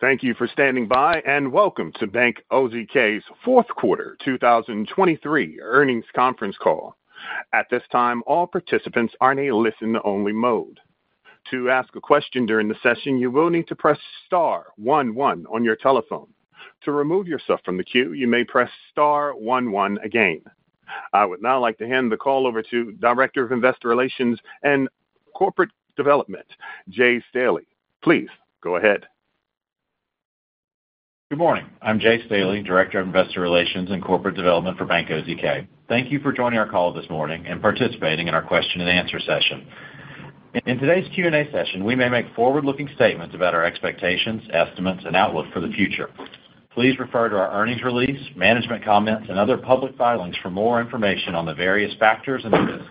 Thank you for standing by, and welcome to Bank OZK's fourth quarter 2023 earnings conference call. At this time, all participants are in a listen-only mode. To ask a question during the session, you will need to press star one one on your telephone. To remove yourself from the queue, you may press star one one again. I would now like to hand the call over to Director of Investor Relations and Corporate Development, Jay Staley. Please go ahead. Good morning. I'm Jay Staley, Director of Investor Relations and Corporate Development for Bank OZK. Thank you for joining our call this morning and participating in our question and answer session. In today's Q&A session, we may make forward-looking statements about our expectations, estimates, and outlook for the future. Please refer to our earnings release, management comments, and other public filings for more information on the various factors and risks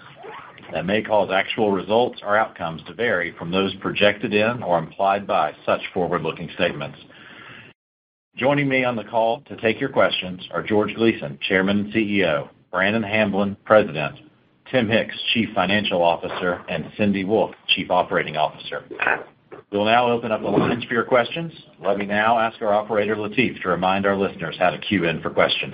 that may cause actual results or outcomes to vary from those projected in or implied by such forward-looking statements. Joining me on the call to take your questions are George Gleason, Chairman and CEO, Brannon Hamblen, President, Tim Hicks, Chief Financial Officer, and Cindy Wolfe, Chief Operating Officer. We'll now open up the lines for your questions. Let me now ask our operator, Latif, to remind our listeners how to queue in for questions.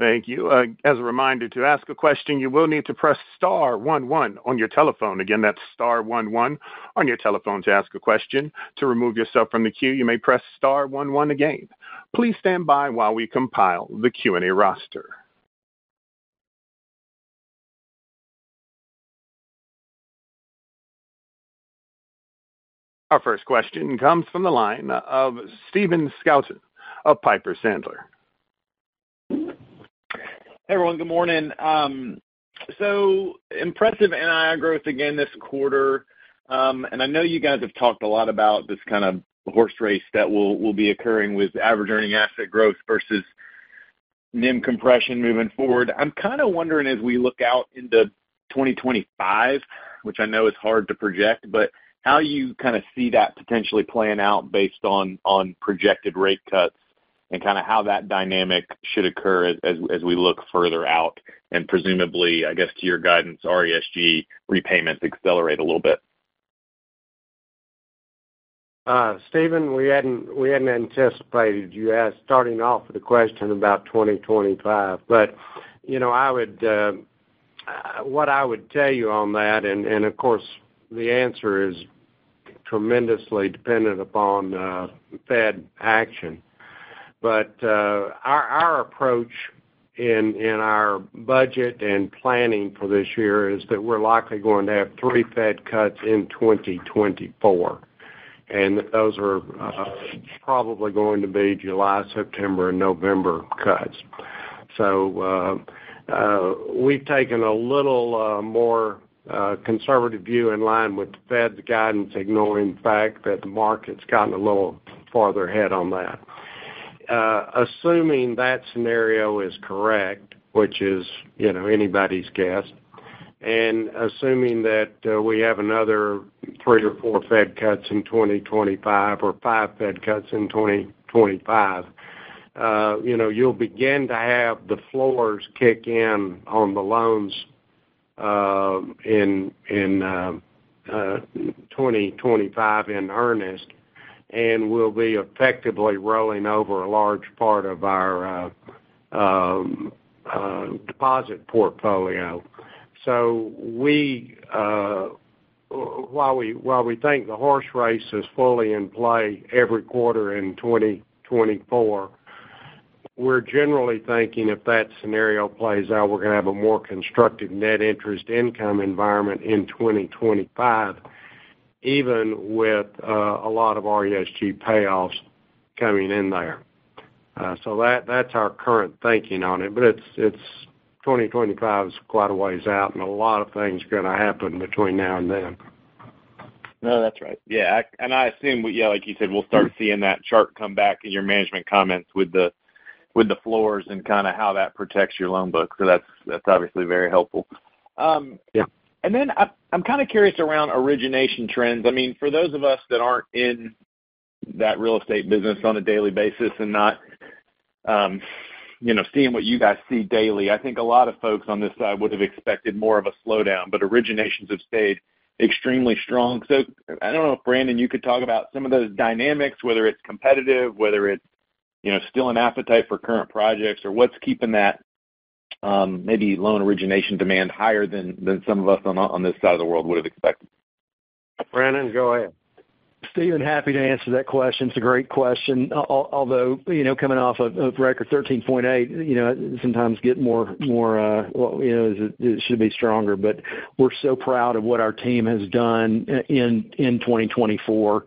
Thank you. Uh, as a reminder, to ask a question, you will need to press star one one on your telephone. Again, that's star one one on your telephone to ask a question. To remove yourself from the queue, you may press star one one again. Please stand by while we compile the Q&A roster. Our first question comes from the line of Stephen Scouten of Piper Sandler. Hey, everyone. Good morning. Um, so impressive NII growth again this quarter. Um, and I know you guys have talked a lot about this kind of horse race that will will be occurring with average earning asset growth versus NIM compression moving forward. I'm kind of wondering, as we look out into 2025, which I know is hard to project, but how you kind of see that potentially playing out based on projected rate cuts and kind of how that dynamic should occur as as we look further out, and presumably, I guess, to your guidance, RESG repayments accelerate a little bit. Uh, Stephen, we hadn't we hadn't anticipated you starting off with a question about 2025. But, you know, I would, uh, what I would tell you on that, and and of course, the answer is tremendously dependent upon uh, Fed action. But, uh, our approach in our budget and planning for this year is that we're likely going to have three Fed cuts in 2024, and those are uh, probably going to be July, September, and November cuts. So, uh, we've taken a little more conservative view in line with the Fed's guidance, ignoring the fact that the market's gotten a little farther ahead on that. Uh, assuming that scenario is correct, which is, you know, anybody's guess, and assuming that uh, we have another three or four Fed cuts in 2025 or five Fed cuts in 2025, uh, you know, you'll begin to have the floors kick in on the loans uh in 2025 in earnest, and we'll be effectively rolling over a large part of our deposit portfolio. So we uh uh while we while we think the horse race is fully in play every quarter in 2024, we're generally thinking if that scenario plays out, we're going to have a more constructive net interest income environment in 2025, even with uh, a lot of RESG payoffs coming in there. Uh, so that that's our current thinking on it, but it's 2025 is quite a ways out, and a lot of things are going to happen between now and then. No, that's right. Yeah, and I assume, yeah, like you said, we'll start seeing that chart come back in your management comments with the with the floors and kind of how that protects your loan book. So that's that's obviously very helpful. Um, yeah. And then I'm kind of curious around origination trends. I mean, for those of us that aren't in that real estate business on a daily basis and not, um you know, seeing what you guys see daily, I think a lot of folks on this side would have expected more of a slowdown, but originations have stayed extremely strong. So I don't know if, Brannon, you could talk about some of those dynamics, whether it's competitive, whether it's, you know, still an appetite for current projects, or what's keeping that, Um, maybe loan origination demand higher than some of us on this side of the world would have expected. Brannon, go ahead. Stephen, happy to answer that question. It's a great question. Although, you know, coming off of record 13.8, you know, sometimes get more, uh, well, you know, it should be stronger. But we're so proud of what our team has done in 2024.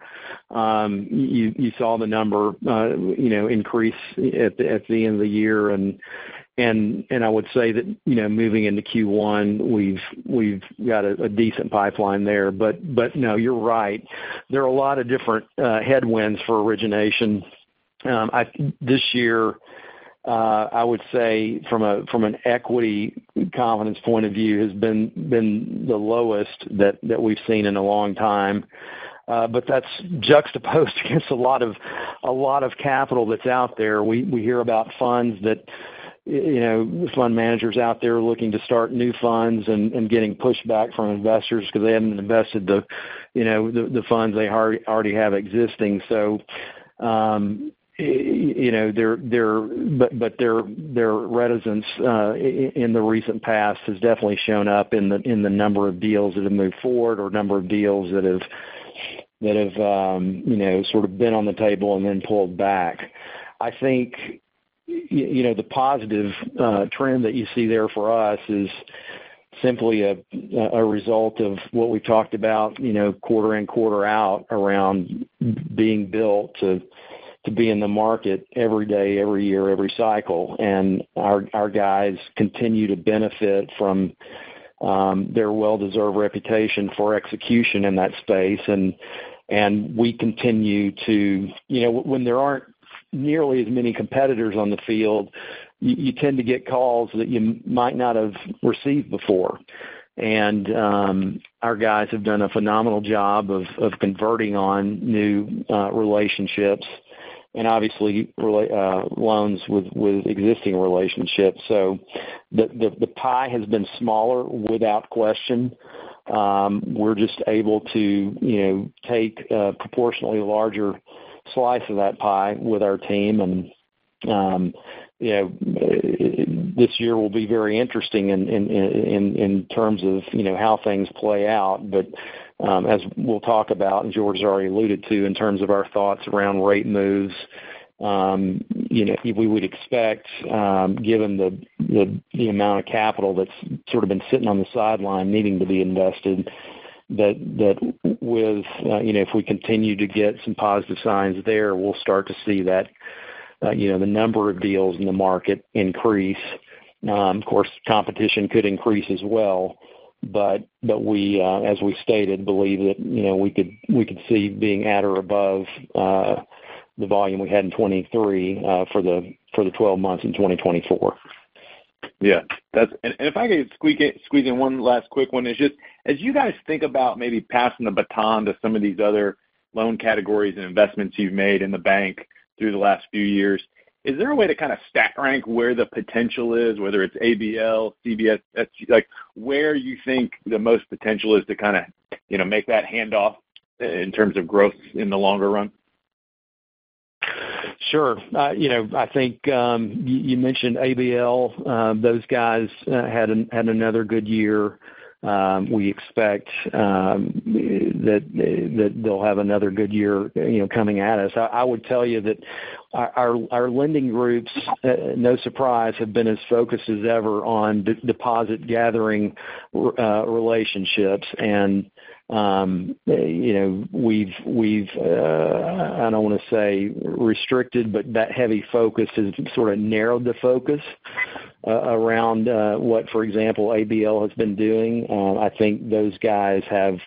Um, you saw the number, uh, you know, increase at the end of the year. And I would say that, you know, moving into Q1, we've got a decent pipeline there. But no, you're right. There are a lot of different uh, headwinds for origination. Um, this year, uh, I would say from an equity confidence point of view, has been the lowest that we've seen in a long time. Uh, but that's juxtaposed against a lot of capital that's out there. We hear about funds that, you know, fund managers out there looking to start new funds and and getting pushback from investors because they haven't invested the, you know, the funds they already have existing. So, um, you know, their their but but their their reticence uh, in the recent past has definitely shown up in the in the number of deals that have moved forward or number of deals that have, that have um, you know, sort of been on the table and then pulled back. I think, you know, the positive uh, trend that you see there for us is simply a result of what we talked about, you know, quarter in, quarter out, around being built to to be in the market every day, every year, every cycle. And our guys continue to benefit from um, their well-deserved reputation for execution in that space. And we continue to... You know, when there aren't nearly as many competitors on the field, you tend to get calls that you might not have received before. And um, our guys have done a phenomenal job of converting on new uh, relationships and obviously uh, loans with existing relationships. So the pie has been smaller, without question. Um, we're just able to, you know, take a proportionally larger slice of that pie with our team. And um, you know, this year will be very interesting in in in terms of, you know, how things play out. But um, as we'll talk about, and George already alluded to, in terms of our thoughts around rate moves, um, you know, we would expect, given the the amount of capital that's sort of been sitting on the sideline needing to be invested, that with, uh, you know, if we continue to get some positive signs there, we'll start to see that, uh, you know, the number of deals in the market increase. Um, of course, competition could increase as well, but we, uh, as we stated, believe that, you know, we could we could see being at or above the volume we had in 2023 for the 12 months in 2024. Yeah, that's... And if I could squeeze in one last quick one. It's just, as you guys think about maybe passing the baton to some of these other loan categories and investments you've made in the bank through the last few years, is there a way to kind of stack rank where the potential is, whether it's ABL, CBS, like, where you think the most potential is to kind of, you know, make that handoff in terms of growth in the longer run? Sure. Uh, you know, I think um, you mentioned ABL. Um, those guys uh, had another good year. Um, we expect that they'll have another good year, you know, coming at us. I would tell you that our lending groups, uh, no surprise, have been as focused as ever on deposit gathering relationships. And Um, you know, we've we've uh I don't want to say restricted, but that heavy focus has sort of narrowed the focus uh, around uh, what, for example, ABL has been doing. Um, I think those guys have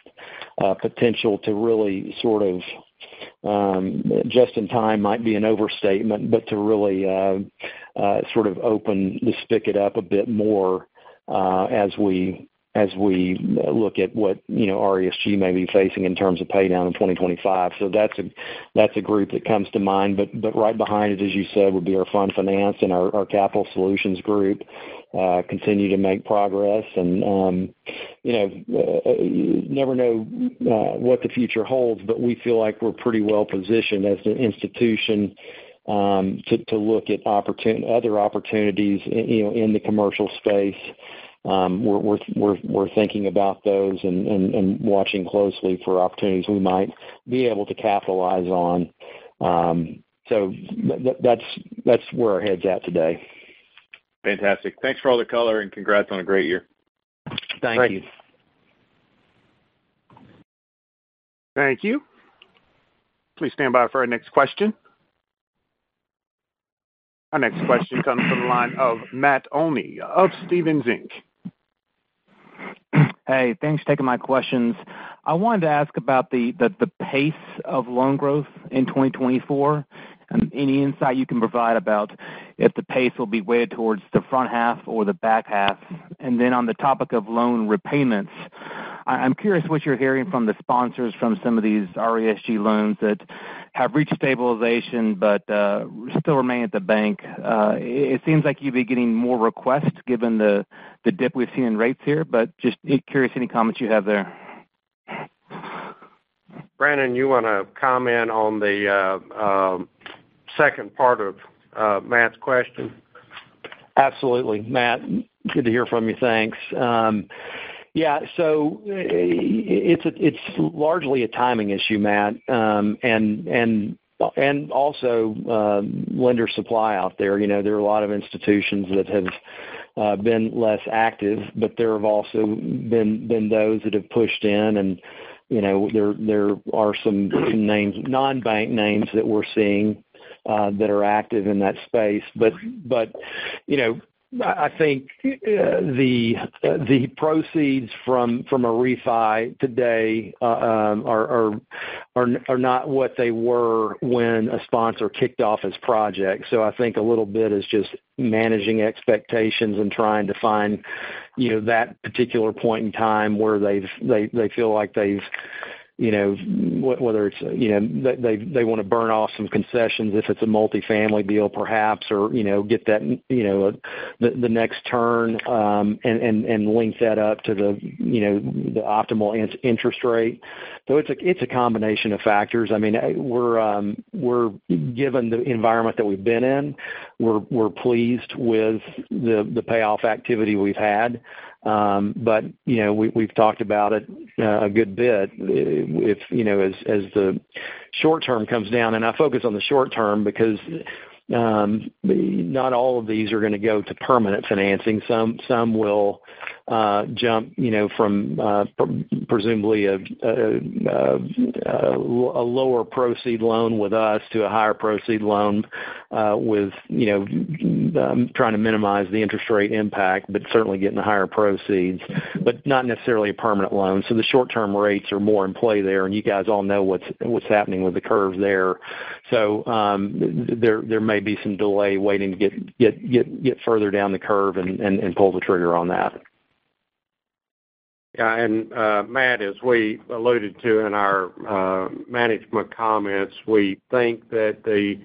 uh, potential to really sort of um, just in time might be an overstatement, but to really sort of open the spigot up a bit more as we look at what, you know, RESG may be facing in terms of pay down in 2025. So that's a group that comes to mind. But right behind it, as you said, would be our fund finance and our capital solutions group. Uh, continue to make progress. And, um, you know, uh, you never know uh, what the future holds, but we feel like we're pretty well positioned as an institution um, to look at other opportunities, you know, in the commercial space. Um, we're thinking about those and watching closely for opportunities we might be able to capitalize on. Um, so that's where our head's at today. Fantastic. Thanks for all the color, and congrats on a great year. Thank you. Thank you. Please stand by for our next question. Our next question comes from the line of Matt Olney of Stephens Inc. Hey, thanks for taking my questions. I wanted to ask about the pace of loan growth in 2024, and any insight you can provide about if the pace will be weighted towards the front half or the back half. And then on the topic of loan repayments, I'm curious what you're hearing from the sponsors from some of these RESG loans that have reached stabilization but uh, still remain at the bank. Uh, it seems like you'd be getting more requests given the dip we've seen in rates here, but just curious, any comments you have there? Brannon, you want to comment on the um, second part of uh, Matt's question? Absolutely, Matt. Good to hear from you. Thanks. Um, yeah, so eh, it's largely a timing issue, Matt, um, and also lender supply out there. You know, there are a lot of institutions that have Uh, been less active, but there have also been been those that have pushed in, and you know, there there are some names, non-bank names that we're seeing uh, that are active in that space. But but you know, I think uh, uh, the proceeds from a refi today uh, um, are not what they were when a sponsor kicked off his project. So I think a little bit is just managing expectations and trying to find, you know, that particular point in time where they feel like they've, whether it's, you know, they they want to burn off some concessions if it's a multifamily deal, perhaps, or, you know, get that, you know, the next turn, and link that up to the, you know, the optimal interest rate. So it's a it's a combination of factors. I mean, we're um we're given the environment that we've been in, we're we're pleased with the the payoff activity we've had. Um, but, you know, we've talked about it uh, a good bit. If, you know, as the short term comes down, and I focus on the short term because um, not all of these are going to go to permanent financing. Some some will jump, you know, from uh, presumably a lower proceed loan with us to a higher proceed loan uh, with, you know, um, trying to minimize the interest rate impact, but certainly getting the higher proceeds, but not necessarily a permanent loan. So the short-term rates are more in play there, and you guys all know what's happening with the curves there. So um, there may be some delay waiting to get further down the curve and pull the trigger on that. Yeah, and, uh, Matt, as we alluded to in our uh, management comments, we think that the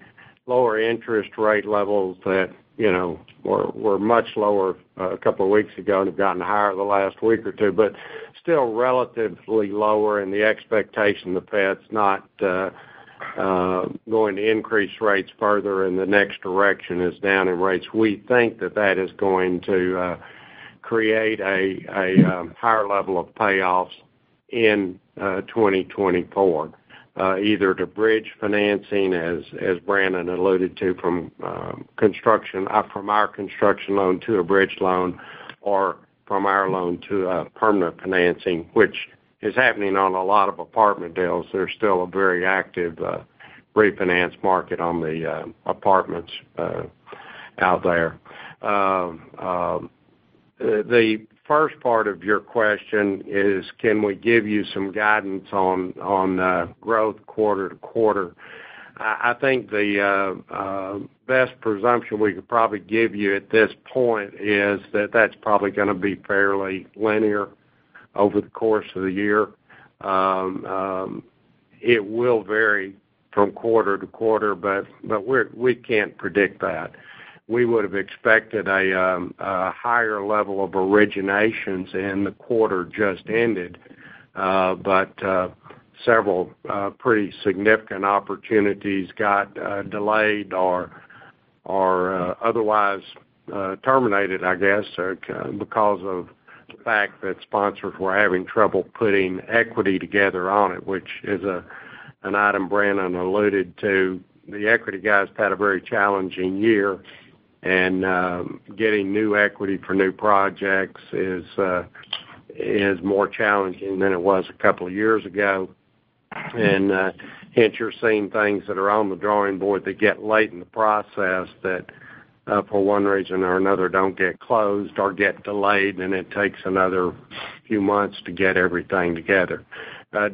lower interest rate levels that, you know, were much lower uh, a couple of weeks ago and have gotten higher the last week or two, but still relatively lower, and the expectation the Fed's not going to increase rates further, and the next direction is down in rates. We think that that is going to create a um, higher level of payoffs in uh, 2024, uh, either to bridge financing, as Brannon alluded to, from um, construction uh, from our construction loan to a bridge loan, or from our loan to a permanent financing, which is happening on a lot of apartment deals. There's still a very active refinance market on the apartments out there. Um, The first part of your question is, can we give you some guidance on on uh growth quarter to quarter? I think the uh, uh, best presumption we could probably give you at this point is that that's probably going to be fairly linear over the course of the year. Um, um, it will vary from quarter to quarter, but we can't predict that. We would have expected um, a higher level of originations in the quarter just ended. Uh, but uh, several uh, pretty significant opportunities got delayed or otherwise terminated, I guess, because of the fact that sponsors were having trouble putting equity together on it, which is an item Brannon alluded to. The equity guys had a very challenging year, and getting new equity for new projects is more challenging than it was a couple of years ago. And uh hence you're seeing things that are on the drawing board that get late in the process that, for one reason or another, don't get closed or get delayed, and it takes another few months to get everything together.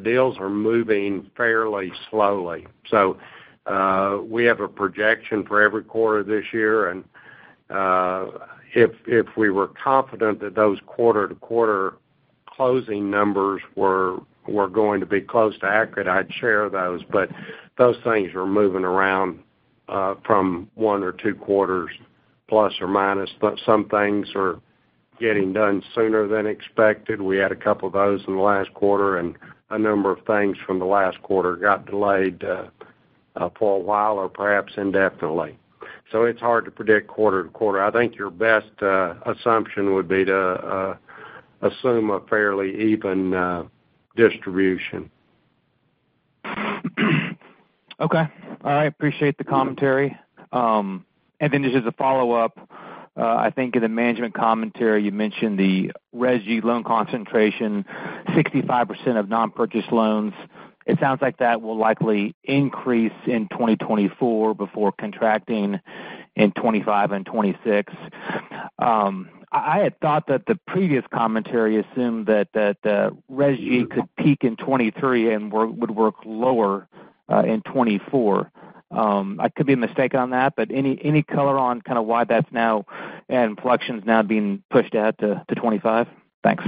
Deals are moving fairly slowly. So uh we have a projection for every quarter this year, and Uh, if we were confident that those quarter-to-quarter closing numbers were were going to be close to accurate, I'd share those. But those things are moving around uh, from one or two quarters, plus or minus. Some things are getting done sooner than expected. We had a couple of those in the last quarter, and a number of things from the last quarter got delayed uh, for a while or perhaps indefinitely. So it's hard to predict quarter to quarter. I think your best uh, assumption would be to uh, assume a fairly even uh, distribution. Okay. All right. Appreciate the commentary. Um, and then just as a follow-up, I think in the management commentary, you mentioned the RESG loan concentration, 65% of non-purchase loans. It sounds like that will likely increase in 2024 before contracting in 2025 and 2026. Um, I had thought that the previous commentary assumed that the RESG could peak in 2023 and would work lower uh, in 2024. Um, I could be mistaken on that, but any color on kind of why that's now and inflection's now being pushed out to 2025? Thanks.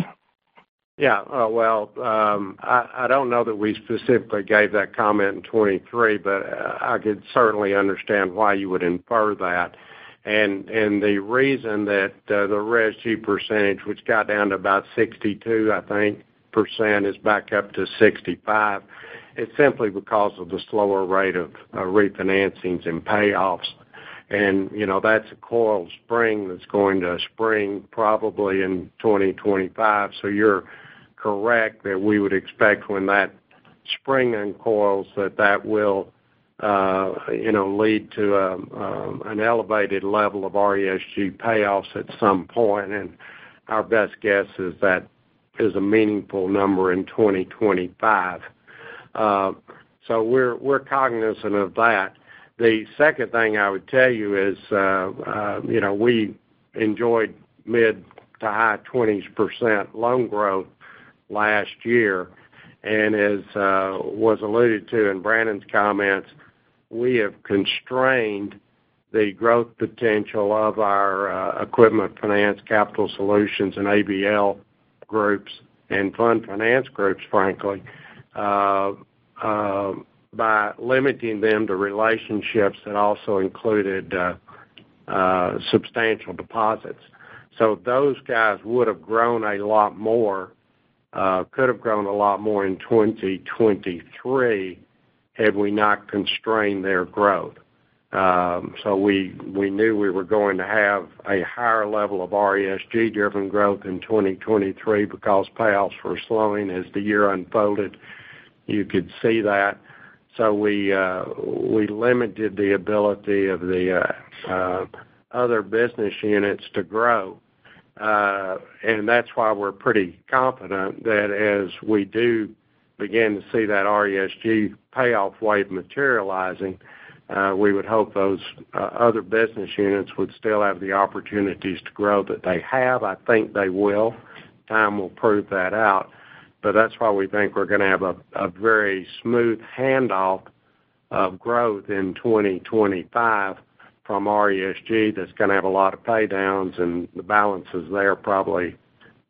Yeah. Uh, well, um, I don't know that we specifically gave that comment in 2023, but uh, I could certainly understand why you would infer that. And the reason that uh, the RESG percentage, which got down to about 62, I think, percent is back up to 65, it's simply because of the slower rate of refinancings and payoffs. And you know, that's a coiled spring that's going to spring probably in 2025. So You're correct that we would expect when that spring uncoils, that that will uh, you know, lead to um, um, an elevated level of RESG payoffs at some point. Our best guess is that is a meaningful number in 2025. Uh, so We're cognizant of that. The second thing I would tell you is uh, you know, we enjoyed mid to high 20s% loan growth last year. And as uh, was alluded to in Brannon's comments, we have constrained the growth potential of our uh, equipment finance, capital solutions, and ABL groups and fund finance groups, frankly, uh, by limiting them to relationships that also included substantial deposits. So those guys would have grown a lot more, Uh, could have grown a lot more in 2023 had we not constrained their growth. Um, so we we knew we were going to have a higher level of RESG-driven growth in 2023 because payoffs were slowing as the year unfolded. You could see that. So we uh we limited the ability of the uh, uh, other business units to grow. Uh, and that's why we're pretty confident that as we do begin to see that RESG payoff wave materializing, uh, we would hope those uh, other business units would still have the opportunities to grow that they have. I think they will. Time will prove that out. But that's why we think we're going to have a very smooth handoff of growth in 2025 from RESG that's going to have a lot of paydowns, and the balances there probably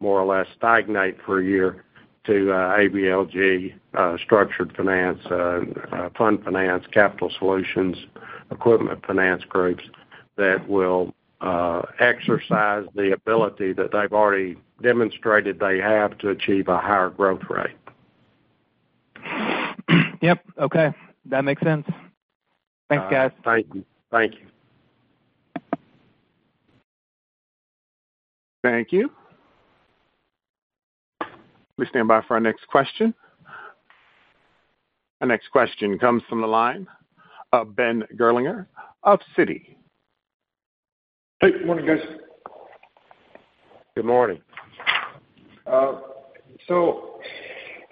more or less stagnate for a year to uh, ABLG, uh, structured finance, uh, fund finance, capital solutions, equipment finance groups, that will exercise the ability that they've already demonstrated they have to achieve a higher growth rate. Yep. Okay. That makes sense. Thanks, guys. Thank you. Thank you. Thank you. Please stand by for our next question. Our next question comes from the line of Ben Gerlinger of Citi. Hey, good morning, guys. Good morning. Uh, so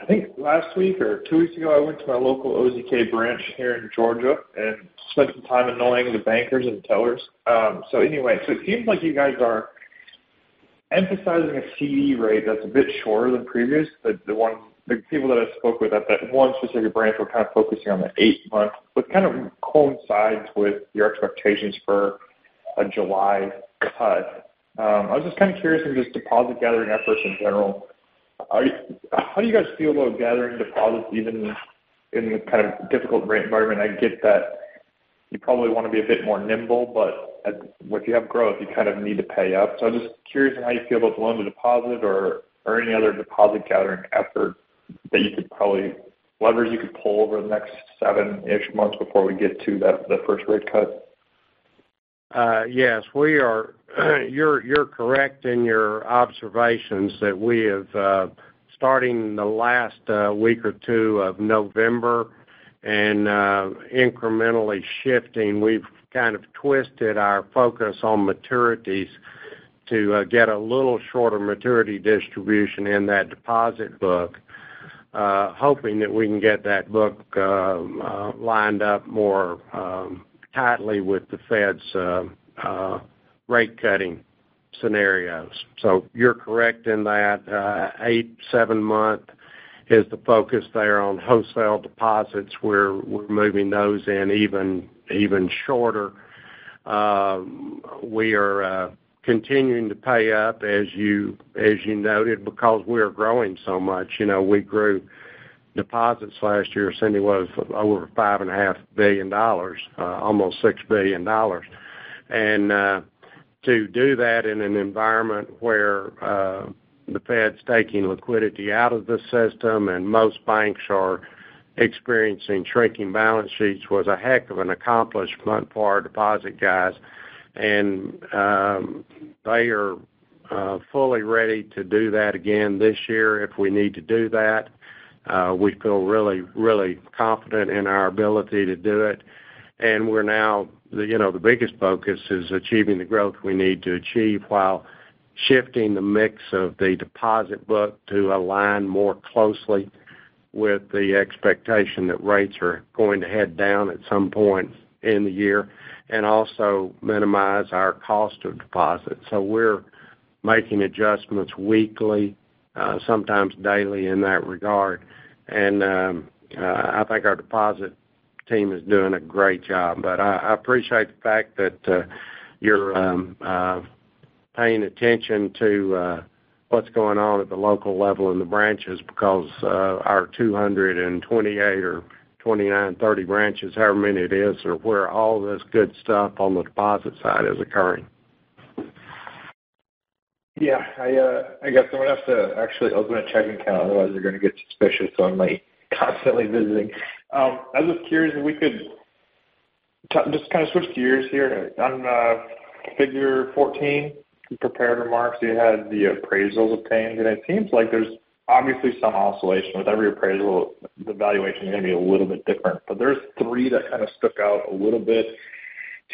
I think last week or two weeks ago, I went to my local OZK branch here in Georgia and spent some time annoying the bankers and tellers. Um, so anyway, so it seems like you guys are emphasizing a CD rate that's a bit shorter than previous. But the one the people that I spoke with at that one specific branch were kind of focusing on the eight-month, which kind of coincides with your expectations for a July cut. Um, I was just kind of curious in just deposit gathering efforts in general. How do you guys feel about gathering deposits even in the kind of difficult rate environment? I get that you probably want to be a bit more nimble, but if you have growth, you kind of need to pay up. So I'm just curious on how you feel about the loan-to-deposit or or any other deposit gathering effort that you could probably levers you could pull over the next seven-ish months before we get to that the first rate cut. Yes. We are uh you're you're correct in your observations that we have, starting the last week or two of November and uh, incrementally shifting, we've kind of twisted our focus on maturities to uh, get a little shorter maturity distribution in that deposit book, uh, hoping that we can get that book lined up more um, tightly with the Fed's rate-cutting scenarios. So you're correct in that eight, seven-month is the focus there on wholesale deposits. We're moving those in even shorter. We are uh, continuing to pay up, as you noted, because we are growing so much. You know, we grew deposits last year, Cindy, was over $5.5 billion, uh, almost $6 billion. And uh, to do that in an environment where the Fed's taking liquidity out of the system and most banks are experiencing shrinking balance sheets was a heck of an accomplishment for our deposit guys. And um, they are uh, fully ready to do that again this year if we need to do that. Uh, we feel really, really confident in our ability to do it. And we're now you know, the biggest focus is achieving the growth we need to achieve while shifting the mix of the deposit book to align more closely with the expectation that rates are going to head down at some point in the year and also minimize our cost of deposit. So we're making adjustments weekly, uh, sometimes daily in that regard. And um, uh, I think our deposit team is doing a great job. But I appreciate the fact that uh, you're um, paying attention to uh, what's going on at the local level in the branches because uh, our 228 or 29, 30 branches, however many it is, are where all this good stuff on the deposit side is occurring. Yeah. I uh, guess I'm going to have to actually open a checking account. Otherwise, they're going to get suspicious on my constantly visiting. Um, I was just curious if we could just kind of switch gears here. On Figure 14, prepared remarks, you had the appraisals obtained. And it seems like there's obviously some oscillation. With every appraisal, the valuation is going to be a little bit different. But there's three that kind of stuck out a little bit: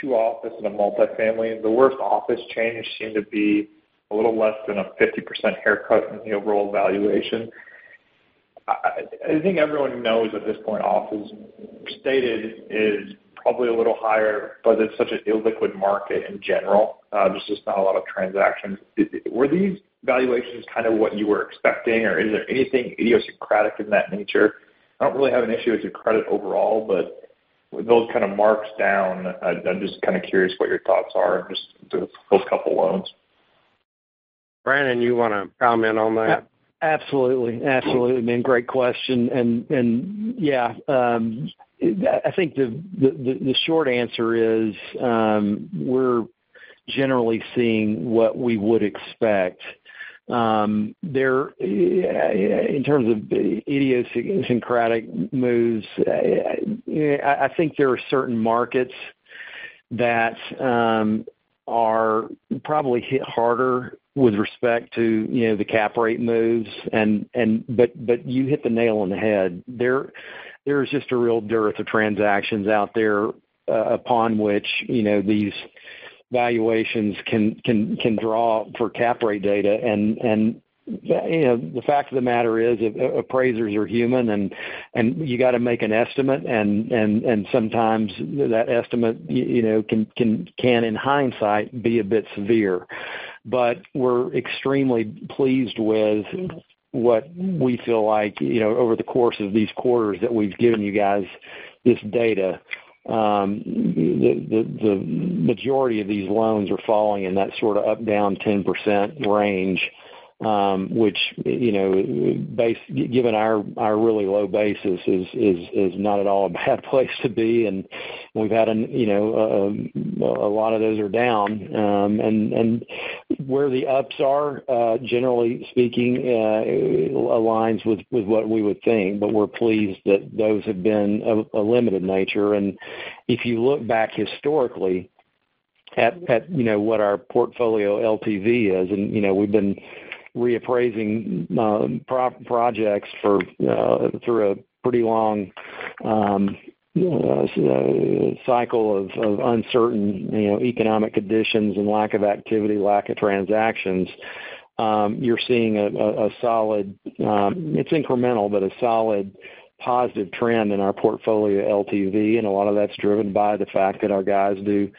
two office and a multifamily. The worst office change seemed to be a little less than a 50% haircut in the overall valuation. I think everyone knows at this point office stated is probably a little higher, but it's such an illiquid market in general. Uh, there's just not a lot of transactions. Were these valuations kind of what you were expecting, or is there anything idiosyncratic in that nature? I don't really have an issue with your credit overall, but with those kind of marks down, uh, I'm just kind of curious what your thoughts are on just those couple loans. Brannon, you want to comment on that? Absolutely. Absolutely. I mean, great question. And yeah, um, I think the short answer is, um, we're generally seeing what we would expect. Um, there, in terms of idiosyncratic moves, I think there are certain markets that um, are probably hit harder with respect to, the cap rate moves. But you hit the nail on the head. There is just a real dearth of transactions out there, uh, upon which, you know, these valuations can can can draw for cap rate data. And and you know, the fact of the matter is, uh, appraisers are human, and and you got to make an estimate, and and and sometimes that estimate, you know, can can can, in hindsight, be a bit severe. But we're extremely pleased with mm-hmm. What we feel like, you know, over the course of these quarters that we've given you guys this data. Um, the majority of these loans are falling in that sort of up, down 10% range, Um, which, you know, given our really low basis, is not at all a bad place to be. And we've had, you know, a lot of those are down. Um, and where the ups are, uh, generally speaking, uh, aligns with what we would think, but we're pleased that those have been of a limited nature. And if you look back historically at, you know, what our portfolio LTV is, and, you know, we've been reappraising um, projects for uh, through a pretty long um, uh, uh, cycle of uncertain, you know, economic conditions and lack of activity, lack of transactions. Um, you're seeing a solid, it's incremental, but a solid positive trend in our portfolio LTV, and a lot of that's driven by the fact that our guys do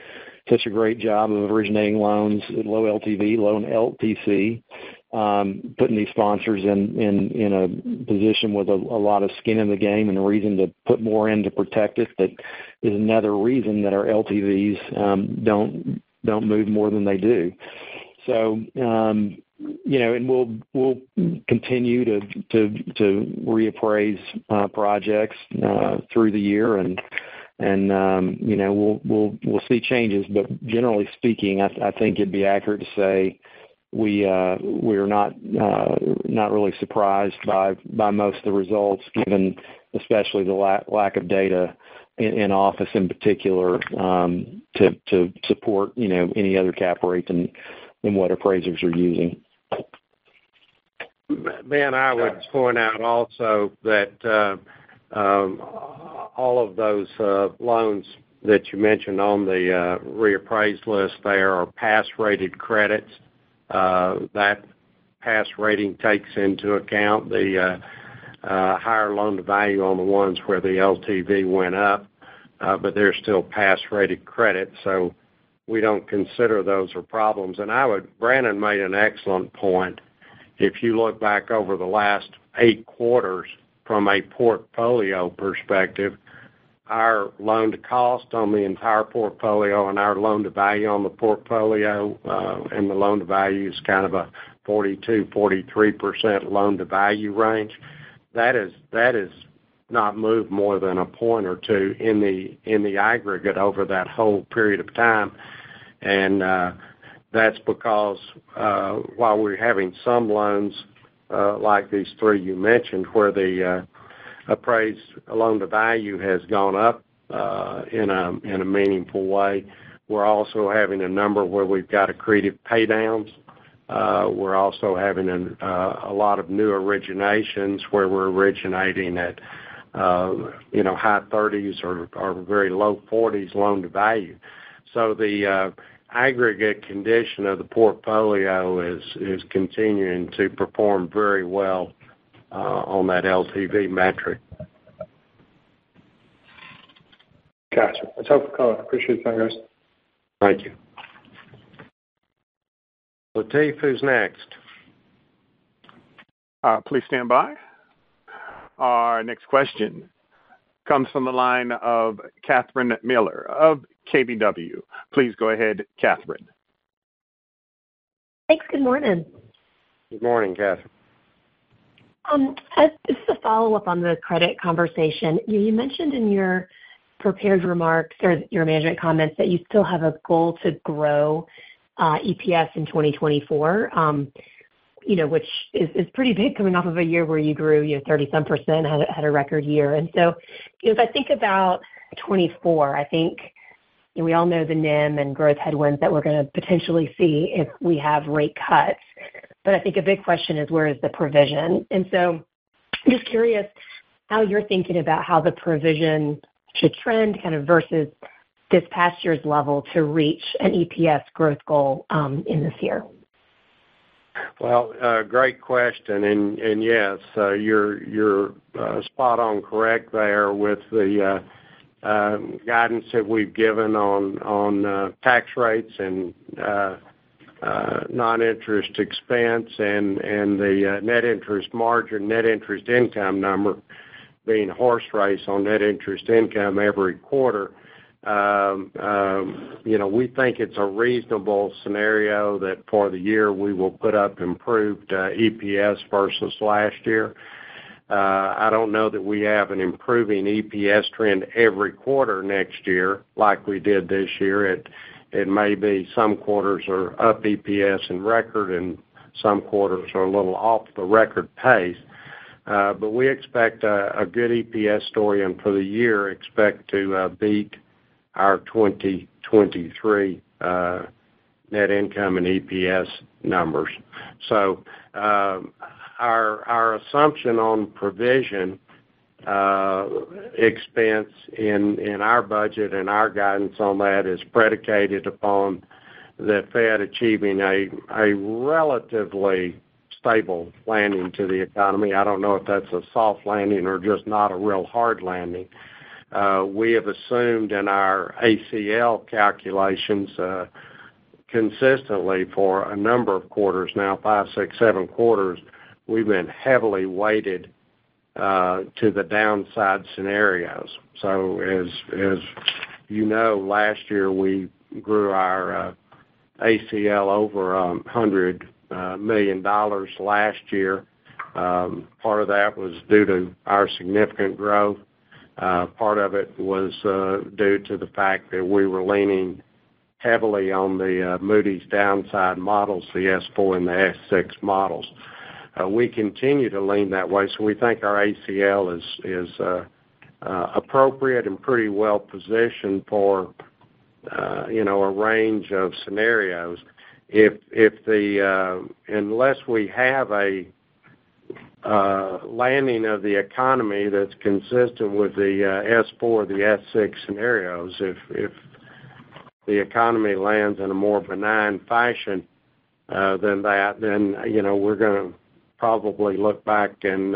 such a great job of originating loans at low LTV, low LTC, Um, putting these sponsors in a position with a lot of skin in the game and a reason to put more in to protect it. That is another reason that our LTVs um, don't move more than they do. So, um, you know, and we'll continue to reappraise uh, projects uh, through the year, and you know, we'll see changes. But generally speaking, I think it'd be accurate to say Uh, we're uh, not really surprised by most of the results, given especially the lack of data in office in particular, um, to support, you know, any other cap rate than what appraisers are using. Ben, I would point out also that um, um, all of those uh, loans that you mentioned on the reappraised list there are pass-rated credits. That pass rating takes into account the uh, higher loan-to-value on the ones where the LTV went up, uh, but they're still pass-rated credit, so we don't consider those are problems. And I would, Brannon made an excellent point. If you look back over the last eight quarters from a portfolio perspective, our loan-to-cost on the entire portfolio and our loan-to-value on the portfolio, uh, and the loan-to-value is kind of a 42%-43% loan-to-value range. That is not moved more than a point or two in the in the aggregate over that whole period of time. And uh that's because, uh, while we're having some loans, uh, like these three you mentioned, where the appraised loan-to-value has gone up uh in a in a meaningful way, we're also having a number where we've got accretive paydowns. We're also having a a lot of new originations, where we're originating at, uh you know, high 30s or very low 40s loan-to-value. So the uh aggregate condition of the portfolio is is continuing to perform very well Uh, on that LTV metric. Gotcha. That's helpful color. Appreciate the time, guys. Thank you. Latif, who's next? Uh, please stand by. Our next question comes from the line of Catherine Mealor of KBW. Please go ahead, Catherine. Thanks. Good morning. Good morning, Catherine. Um, this is a follow-up on the credit conversation. You mentioned in your prepared remarks or your management comments that you still have a goal to grow uh, EPS in 2024, um, you know, which is pretty big coming off of a year where you grew, you know, 30-some%, percent, had a record year. And so if I think about 2024, I think we all know the NIM and growth headwinds that we're going to potentially see if we have rate cuts. But I think a big question is, where is the provision? And so I'm just curious how you're thinking about how the provision should trend kind of versus this past year's level to reach an EPS growth goal um, in this year. Well, uh, great question. And yes, uh, you're uh, spot on correct there with the um, guidance that we've given on tax rates and non-interest expense and the uh, net interest margin, net interest income number being horse race on net interest income every quarter. Um, um, you know, we think it's a reasonable scenario that for the year, we will put up improved uh, EPS versus last year. Uh, I don't know that we have an improving EPS trend every quarter next year like we did this year. It may be some quarters are up EPS and record, and some quarters are a little off the record pace. Uh, but we expect a good EPS story, and for the year, expect to uh, beat our 2023 uh, net income and EPS numbers. So, our our assumption on provision Uh, expense in in our budget and our guidance on that is predicated upon the Fed achieving a a relatively stable landing to the economy. I don't know if that's a soft landing or just not a real hard landing. Uh, we have assumed in our ACL calculations uh, consistently for a number of quarters now, five, six, seven quarters, we've been heavily weighted to the downside scenarios. So as you know, last year, we grew our uh, ACL over um, $100 uh, million last year. Um, part of that was due to our significant growth. Uh, part of it was due to the fact that we were leaning heavily on the Moody's downside models, the S4 and the S6 models. Uh, we continue to lean that way, so we think our ACL is uh, uh, appropriate and pretty well positioned for, you know, a range of scenarios. Unless we have a landing of the economy that's consistent with the S4, the S6 scenarios, if the economy lands in a more benign fashion than that, then, you know, we're gonna probably look back and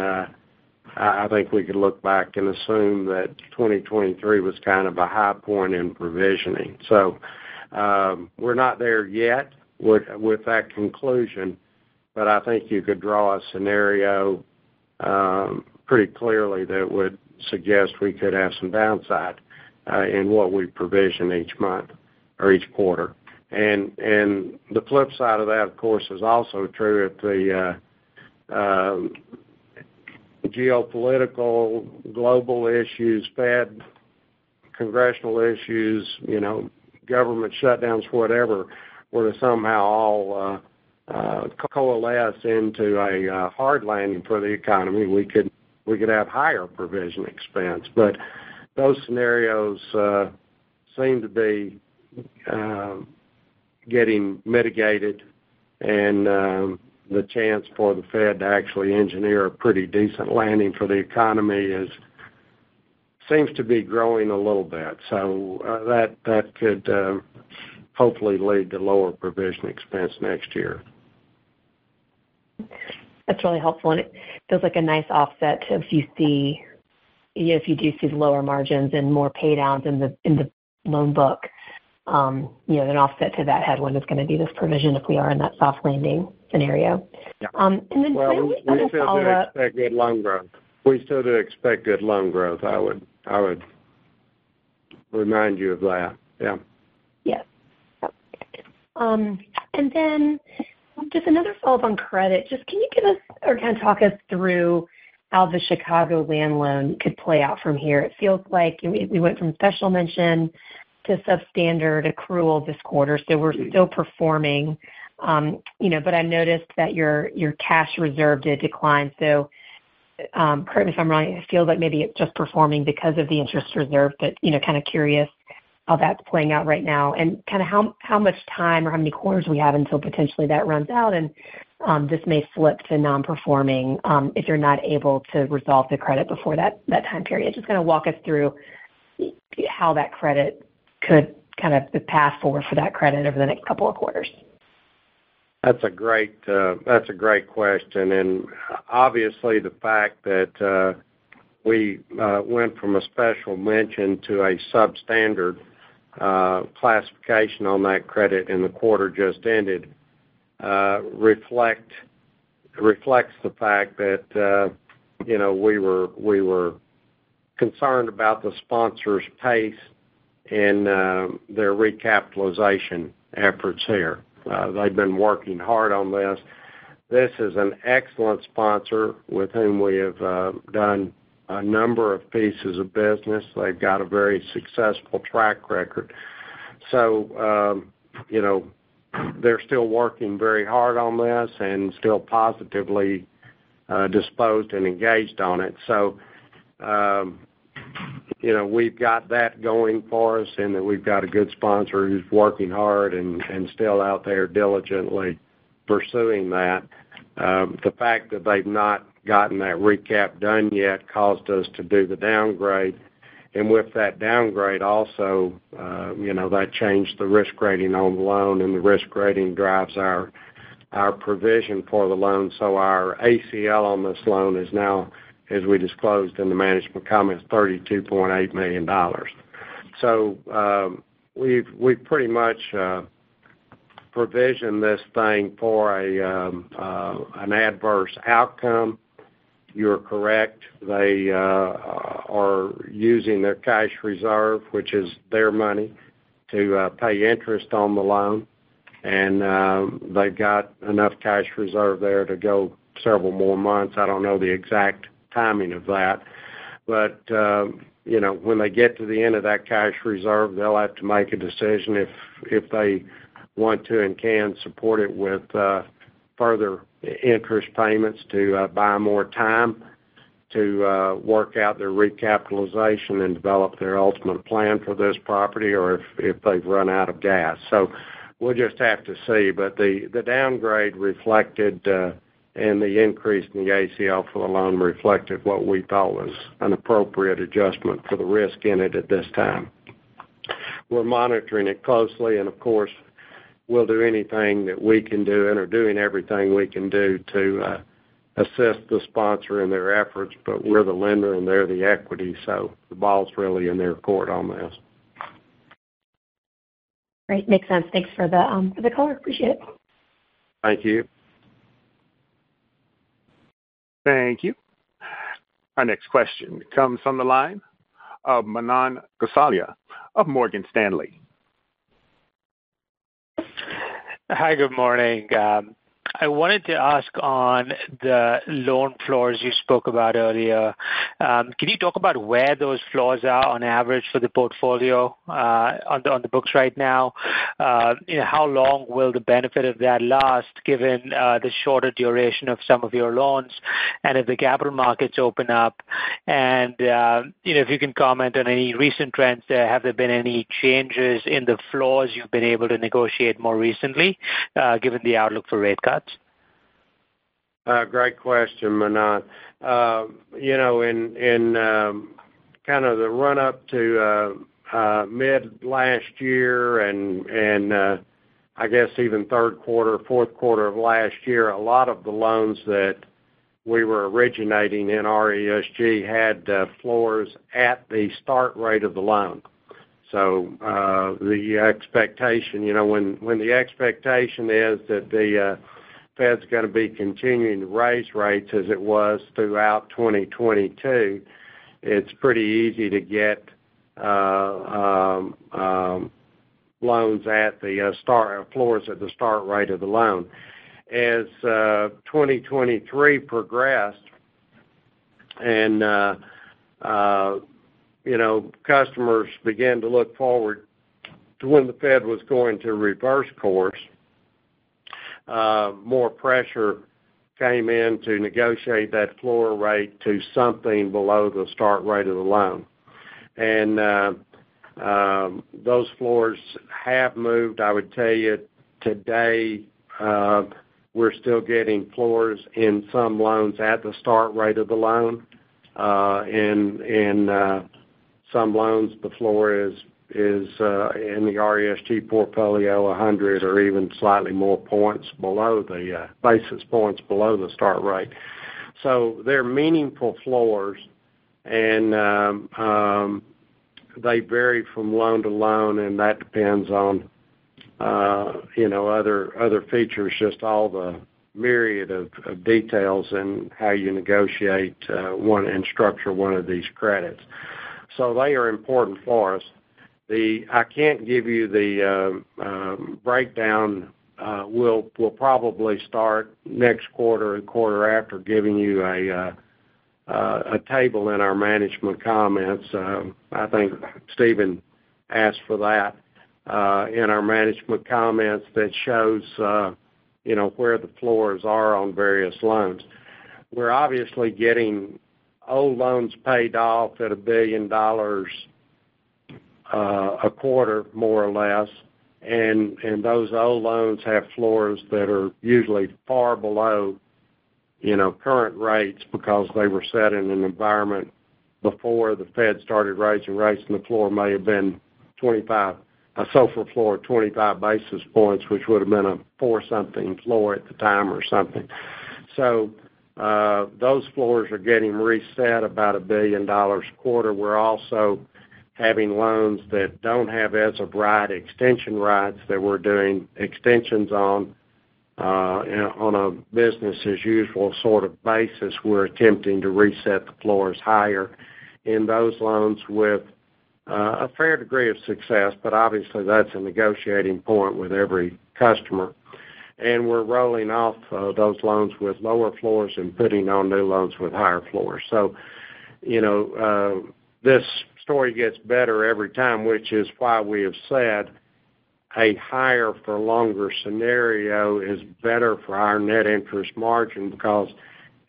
I think we could look back and assume that 2023 was kind of a high point in provisioning. So, um, we're not there yet with that conclusion, but I think you could draw a scenario um, pretty clearly that would suggest we could have some downside uh, in what we provision each month or each quarter. And the flip side of that, of course, is also true if the uh, Um, geopolitical, global issues, Fed, congressional issues, you know, government shutdowns, whatever, were to somehow all uh, uh, coalesce into a uh, hard landing for the economy, we could have higher provision expense. But those scenarios seem to be um, getting mitigated, and um, the chance for the Fed to actually engineer a pretty decent landing for the economy seems to be growing a little bit. So, uh, that could uh, hopefully lead to lower provision expense next year. That's really helpful, and it feels like a nice offset to if you see, if you do see lower margins and more paydowns in the loan book, um, you know, an offset to that headwind is gonna be this provision if we are in that soft landing scenario. Yeah. Um, and then finally, a follow-up- We still do expect good loan growth. We still do expect good loan growth. I would, I would remind you of that. Yeah. Yes. Um, and then Just another follow-up on credit. Just can you give us or kind of talk us through how the Chicagoland loan could play out from here? It feels like we went from special mention to substandard accrual this quarter, so we're mm-hmm. still performing. You know, but I noticed that your your cash reserve did decline. So um correct me if I'm wrong, it feels like maybe it's just performing because of the interest reserve, but you know, kind of curious how that's playing out right now and kind of how how much time or how many quarters we have until potentially that runs out and um this may flip to non-performing if you're not able to resolve the credit before that that time period. Just kind of walk us through how that credit could kind of the path forward for that credit over the next couple of quarters. That's a great uh, that's a great question. And obviously, the fact that uh, we uh, went from a special mention to a substandard classification on that credit in the quarter just ended uh reflect reflects the fact that you know we were we were concerned about the sponsor's pace in their recapitalization efforts here. Uh, they've been working hard on this. This is an excellent sponsor with whom we have uh, done a number of pieces of business. They've got a very successful track record. So, um, you know, they're still working very hard on this and still positively uh, disposed and engaged on it. Um, You know, we've got that going for us, and that we've got a good sponsor who's working hard and still out there diligently pursuing that. Um, the fact that they've not gotten that recap done yet caused us to do the downgrade. And with that downgrade also, uh, you know, that changed the risk rating on the loan, and the risk rating drives our provision for the loan. So our ACL on this loan is now, as we disclosed in the management comments, $32.8 million. So um, we've pretty much uh, provisioned this thing for um, uh, an adverse outcome. You're correct. They uh, are using their cash reserve, which is their money, to pay interest on the loan. And um, they've got enough cash reserve there to go several more months. I don't know the exact timing of that. But uh, you know, when they get to the end of that cash reserve, they'll have to make a decision if they want to and can support it with uh, further interest payments to uh, buy more time to work out their recapitalization and develop their ultimate plan for this property or if they've run out of gas. So we'll just have to see. But the downgrade reflected and the increase in the ACL for the loan reflected what we thought was an appropriate adjustment for the risk in it at this time. We're monitoring it closely, and of course, we'll do anything that we can do and are doing everything we can do to uh, assist the sponsor in their efforts. But we're the lender, and they're the equity, so the ball's really in their court on this. Great. Makes sense. Thanks for the um, color. Appreciate it. Thank you. Thank you. Our next question comes from the line of Manan Gosalia of Morgan Stanley. Hi, good morning. Um, I wanted to ask on the loan floors you spoke about earlier. Um, can you talk about where those floors are on average for the portfolio, uh, on the books right now? Uh, how long will the benefit of that last given uh, the shorter duration of some of your loans? And if the capital markets open up and, if you can comment on any recent trends there. Have there been any changes in the floors you've been able to negotiate more recently, given the outlook for rate cuts? Uh, great question, Manan. Uh, you know, in um, kind of the run-up to uh, mid last year and and I guess even third quarter, fourth quarter of last year, a lot of the loans that we were originating in RESG had floors at the start rate of the loan. So, the expectation, you know, when the expectation is that the Fed's gonna be continuing to raise rates as it was throughout 2022, it's pretty easy to get um, um, loans at the uh, start floors at the start rate of the loan. as uh, 2023 progressed and uh, you know, customers began to look forward to when the Fed was going to reverse course, Uh, more pressure came in to negotiate that floor rate to something below the start rate of the loan. And uh um, those floors have moved. I would tell you today, uh, we're still getting floors in some loans at the start rate of the loan. Uh, in some loans, the floor is Uh, in the RESG portfolio, 100 or even slightly more points below the uh, basis points below the start rate. So they're meaningful floors, and um, um, they vary from loan to loan, and that depends on, uh, you know, other features, just all the myriad of details and how you negotiate one and structure one of these credits. So they are important for us. I can't give you the um, um, breakdown. Uh, we'll probably start next quarter and quarter after giving you a uh, uh, table in our management comments. Um, I think Stephen asked for that in our management comments that shows, you know, where the floors are on various loans. We're obviously getting old loans paid off at $1 billion Uh, a quarter, more or less. And and those old loans have floors that are usually far below, you know, current rates because they were set in an environment before the Fed started raising rates, and the floor may have been 25, a SOFR floor of 25 basis points, which would have been a 4-something floor at the time or something. So, uh, those floors are getting reset about a $1 billion a quarter. We're also having loans that don't have as of right extension rights that we're doing extensions on uh, on a business as usual sort of basis. We're attempting to reset the floors higher in those loans with uh, a fair degree of success, but obviously that's a negotiating point with every customer. And we're rolling off uh, those loans with lower floors and putting on new loans with higher floors. So, you know, uh, this story gets better every time, which is why we have said a higher for longer scenario is better for our net interest margin because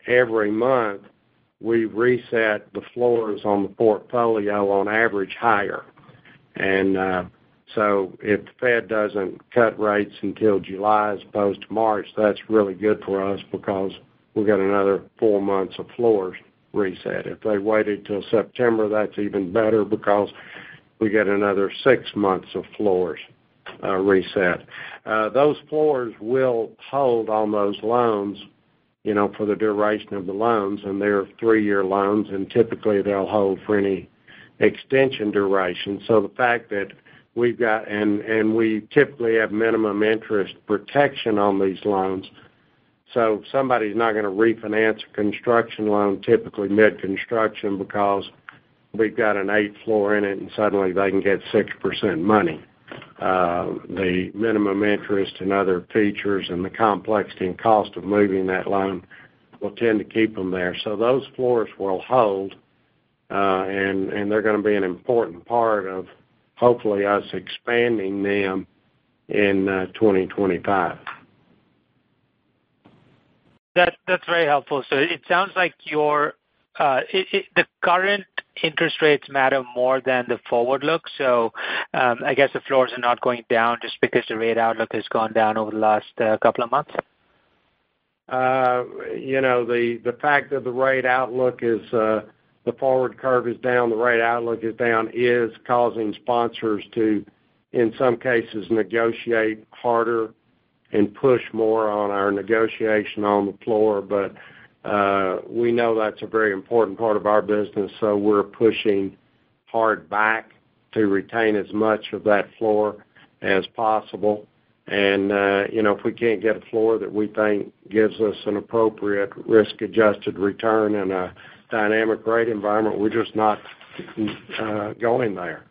every month we reset the floors on the portfolio on average higher. And uh so if the Fed doesn't cut rates until July as opposed to March, that's really good for us because we've got another four months of floors reset. If they waited till September, that's even better because we get another six months of floors uh, reset. Uh, those floors will hold on those loans, you know, for the duration of the loans, and they're three-year loans, and typically they'll hold for any extension duration. So the fact that we've got and we typically have minimum interest protection on these loans. So somebody's not gonna refinance a construction loan typically mid-construction because we've got an 8 floor in it, and suddenly they can get 6% money. Uh, the minimum interest and other features and the complexity and cost of moving that loan will tend to keep them there. So those floors will hold, uh, and they're gonna be an important part of hopefully us expanding them in uh, 2025. That's very helpful. So it sounds like your uh, the current interest rates matter more than the forward look. So um, I guess the floors are not going down just because the rate outlook has gone down over the last uh, couple of months. Uh, you know, the fact that the rate outlook is the forward curve is down, the rate outlook is down, is causing sponsors to, in some cases, negotiate harder and push more on our negotiation on the floor. But uh we know that's a very important part of our business, so we're pushing hard back to retain as much of that floor as possible. And uh you know, if we can't get a floor that we think gives us an appropriate risk-adjusted return in a dynamic rate environment, we're just not going there.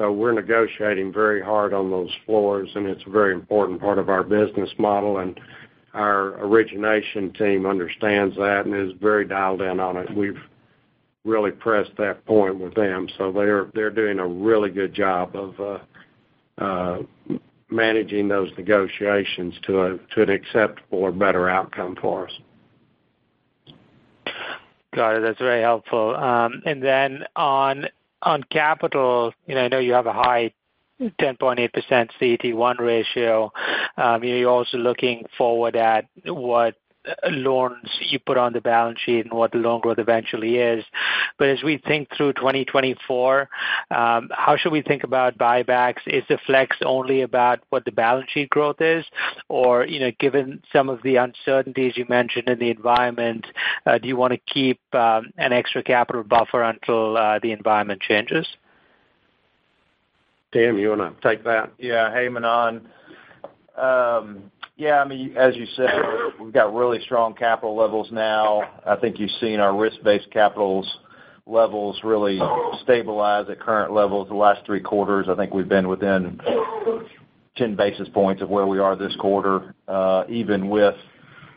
So we're negotiating very hard on those floors, and it's a very important part of our business model. And our origination team understands that and is very dialed in on it. We've really pressed that point with them. So They're doing a really good job of managing those negotiations to an acceptable or better outcome for us. Got it. That's very helpful. Um and then on capital, you know, I know you have a high 10.8% CET1 ratio. Um, you're also looking forward at what loans you put on the balance sheet and what the loan growth eventually is. But as we think through 2024, um, how should we think about buybacks? Is the flex only about what the balance sheet growth is? Or, you know, given some of the uncertainties you mentioned in the environment, uh, do you want to keep um, an extra capital buffer until uh, the environment changes? Tim, you want to take that? Yeah. Hey, Manan. Um, yeah, I mean, as you said, we've got really strong capital levels now. I think you've seen our risk-based capital levels really stabilize at current levels the last three quarters. I think we've been within 10 basis points of where we are this quarter, uh, even with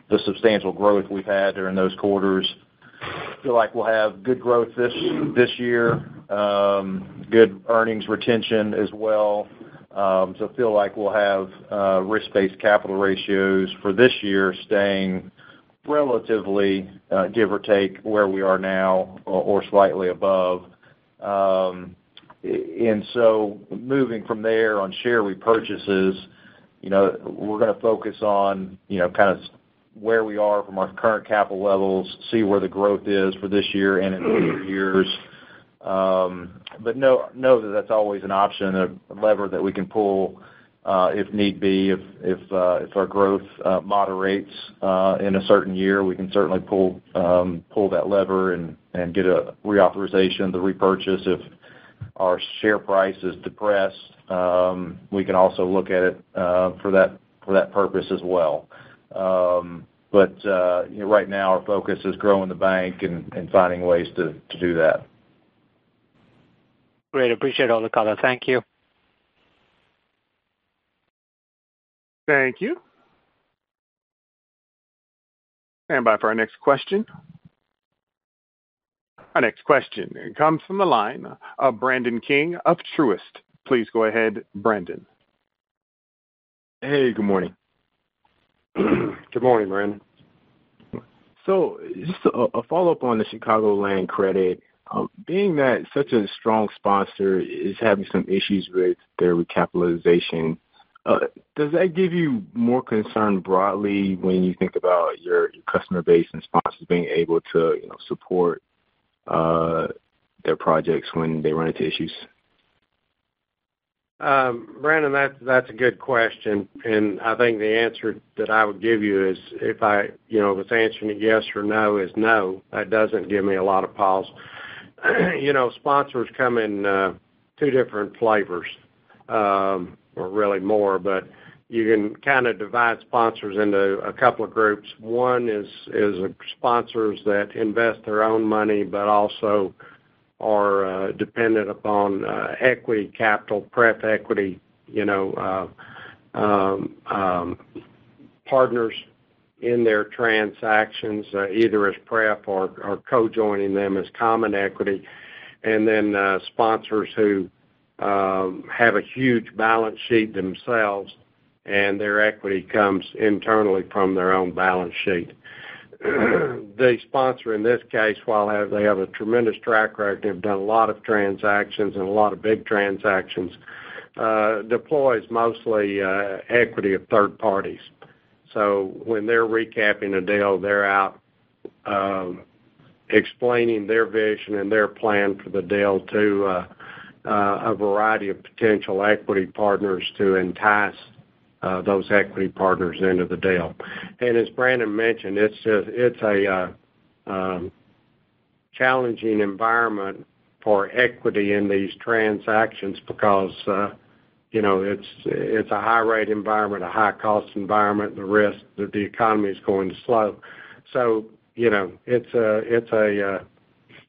the substantial growth we've had during those quarters. Feel like we'll have good growth this this year, um, good earnings retention as well. Um, so feel like we'll have uh, risk-based capital ratios for this year staying relatively, uh, give or take, where we are now or slightly above. Um, and so moving from there on share repurchases, you know, we're going to focus on you know, kind of where we are from our current capital levels, see where the growth is for this year and in future years. Um, But know that that's always an option, a lever that we can pull uh, if need be. If if uh if our growth uh, moderates uh, in a certain year, we can certainly pull um pull that lever and get a reauthorization the repurchase. If our share price is depressed, um, we can also look at it for that for that purpose as well. Um, but right now, our focus is growing the bank and finding ways to do that. Great. Appreciate all the color. Thank you. Thank you. Stand by for our next question. Our next question comes from the line of Brandon King of Truist. Please go ahead, Brandon. Hey, good morning. Good morning, Brandon. So just a follow-up on the Chicagoland credit. Uh, being that such a strong sponsor is having some issues with their recapitalization, uh, does that give you more concern broadly when you think about your customer base and sponsors being able to you know, support uh, their projects when they run into issues? Um, Brandon, that's a good question. And I think the answer that I would give you is if I you know, was answering it yes or no is no. That doesn't give me a lot of pause. You know, sponsors come in uh, two different flavors, um, or really more, but you can kind of divide sponsors into a couple of groups. One is is sponsors that invest their own money but also are uh, dependent upon uh, equity capital, pref equity you know, um, um, partners in their transactions, uh, either as pref or co-joining them as common equity. And then uh, sponsors who um, have a huge balance sheet themselves, and their equity comes internally from their own balance sheet. The sponsor in this case, while they have a tremendous track record, they've done a lot of transactions and a lot of big transactions, uh, deploys mostly equity of third parties. So when they're recapping a deal, they're out um, explaining their vision and their plan for the deal to uh, uh, a variety of potential equity partners to entice uh, those equity partners into the deal. And as Brannon mentioned, it's a um, challenging environment for equity in these transactions because it's it's a high-rate environment, a high-cost environment, the risk that the economy is going to slow. So, you know, it's a it's a uh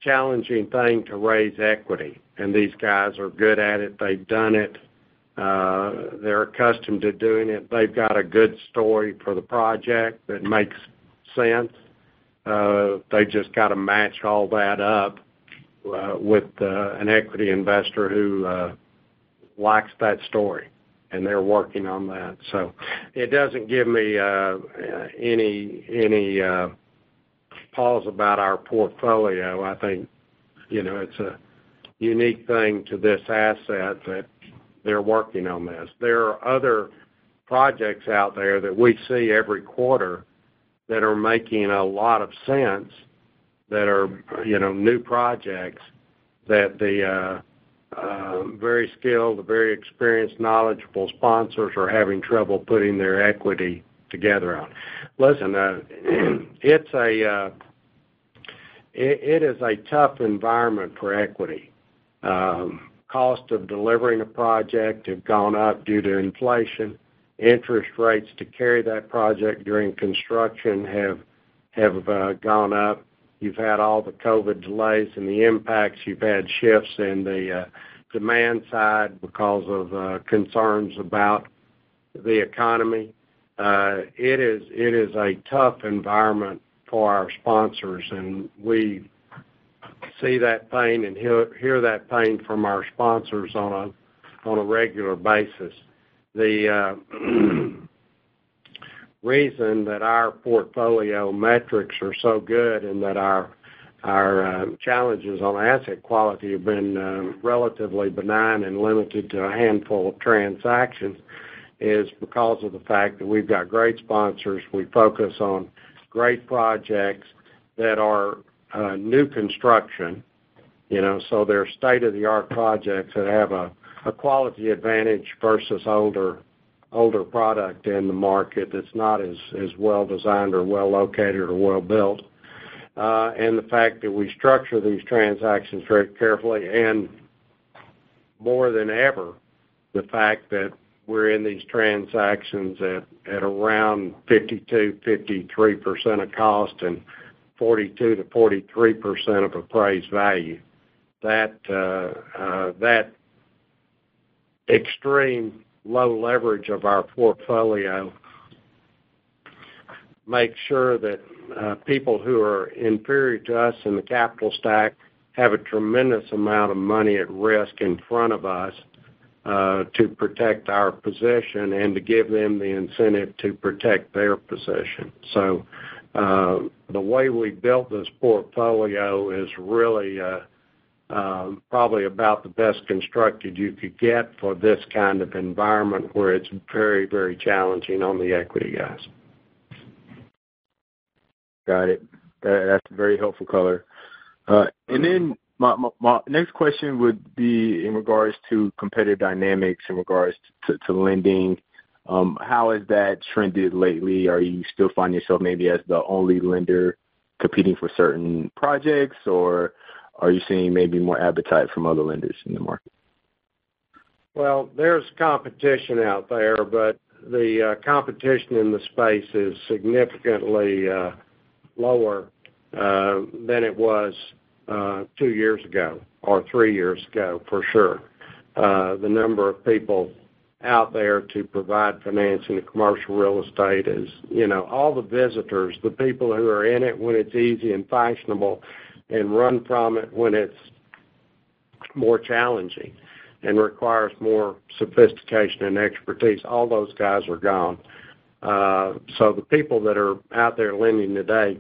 challenging thing to raise equity, and these guys are good at it. They've done it. Uh, they're accustomed to doing it. They've got a good story for the project that makes sense. Uh, they just got to match all that up uh, with an equity investor who likes that story, and they're working on that. So it doesn't give me uh, any uh, pause about our portfolio. I think you know, it's a unique thing to this asset that they're working on this. There are other projects out there that we see every quarter that are making a lot of sense, that are you know, new projects that the uh, Uh, very skilled, very experienced, knowledgeable sponsors are having trouble putting their equity together on. Listen, uh, uh, it is a it is a tough environment for equity. Um, cost of delivering a project have gone up due to inflation. Interest rates to carry that project during construction have have gone up. You've had all the COVID delays and the impacts. You've had shifts in the uh, demand side because of uh, concerns about the economy. Uh, it is a tough environment for our sponsors, and we see that pain and hear that pain from our sponsors on a regular basis. The reason that our portfolio metrics are so good and that our um, challenges on asset quality have been um, relatively benign and limited to a handful of transactions is because of the fact that we've got great sponsors. We focus on great projects that are uh, new construction. You know, so they're state-of-the-art projects that have a quality advantage versus older product in the market that's not as well-designed or well-located or well-built. Uh and the fact that we structure these transactions very carefully, and more than ever, the fact that we're in these transactions at around 52%-53% of cost and 42%-43% of appraised value. That extreme low leverage of our portfolio make sure that uh, people who are inferior to us in the capital stack have a tremendous amount of money at risk in front of us uh, to protect our position and to give them the incentive to protect their position. So uh the way we built this portfolio is really uh, Um, probably about the best constructed you could get for this kind of environment where it's very very challenging on the equity guys. Got it. That's very helpful color. Uh, and then my next question would be in regards to competitive dynamics in regards to lending. Um, how has that trended lately? Are you still finding yourself maybe as the only lender competing for certain projects, or are you seeing maybe more appetite from other lenders in the market? Well, there's competition out there, but the uh, competition in the space is significantly uh, lower uh, than it was two years ago or three years ago, for sure. The number of people out there to provide financing to commercial real estate is you know, all the visitors, the people who are in it when it's easy and fashionable and run from it when it's more challenging and requires more sophistication and expertise, all those guys are gone. Uh, so the people that are out there lending today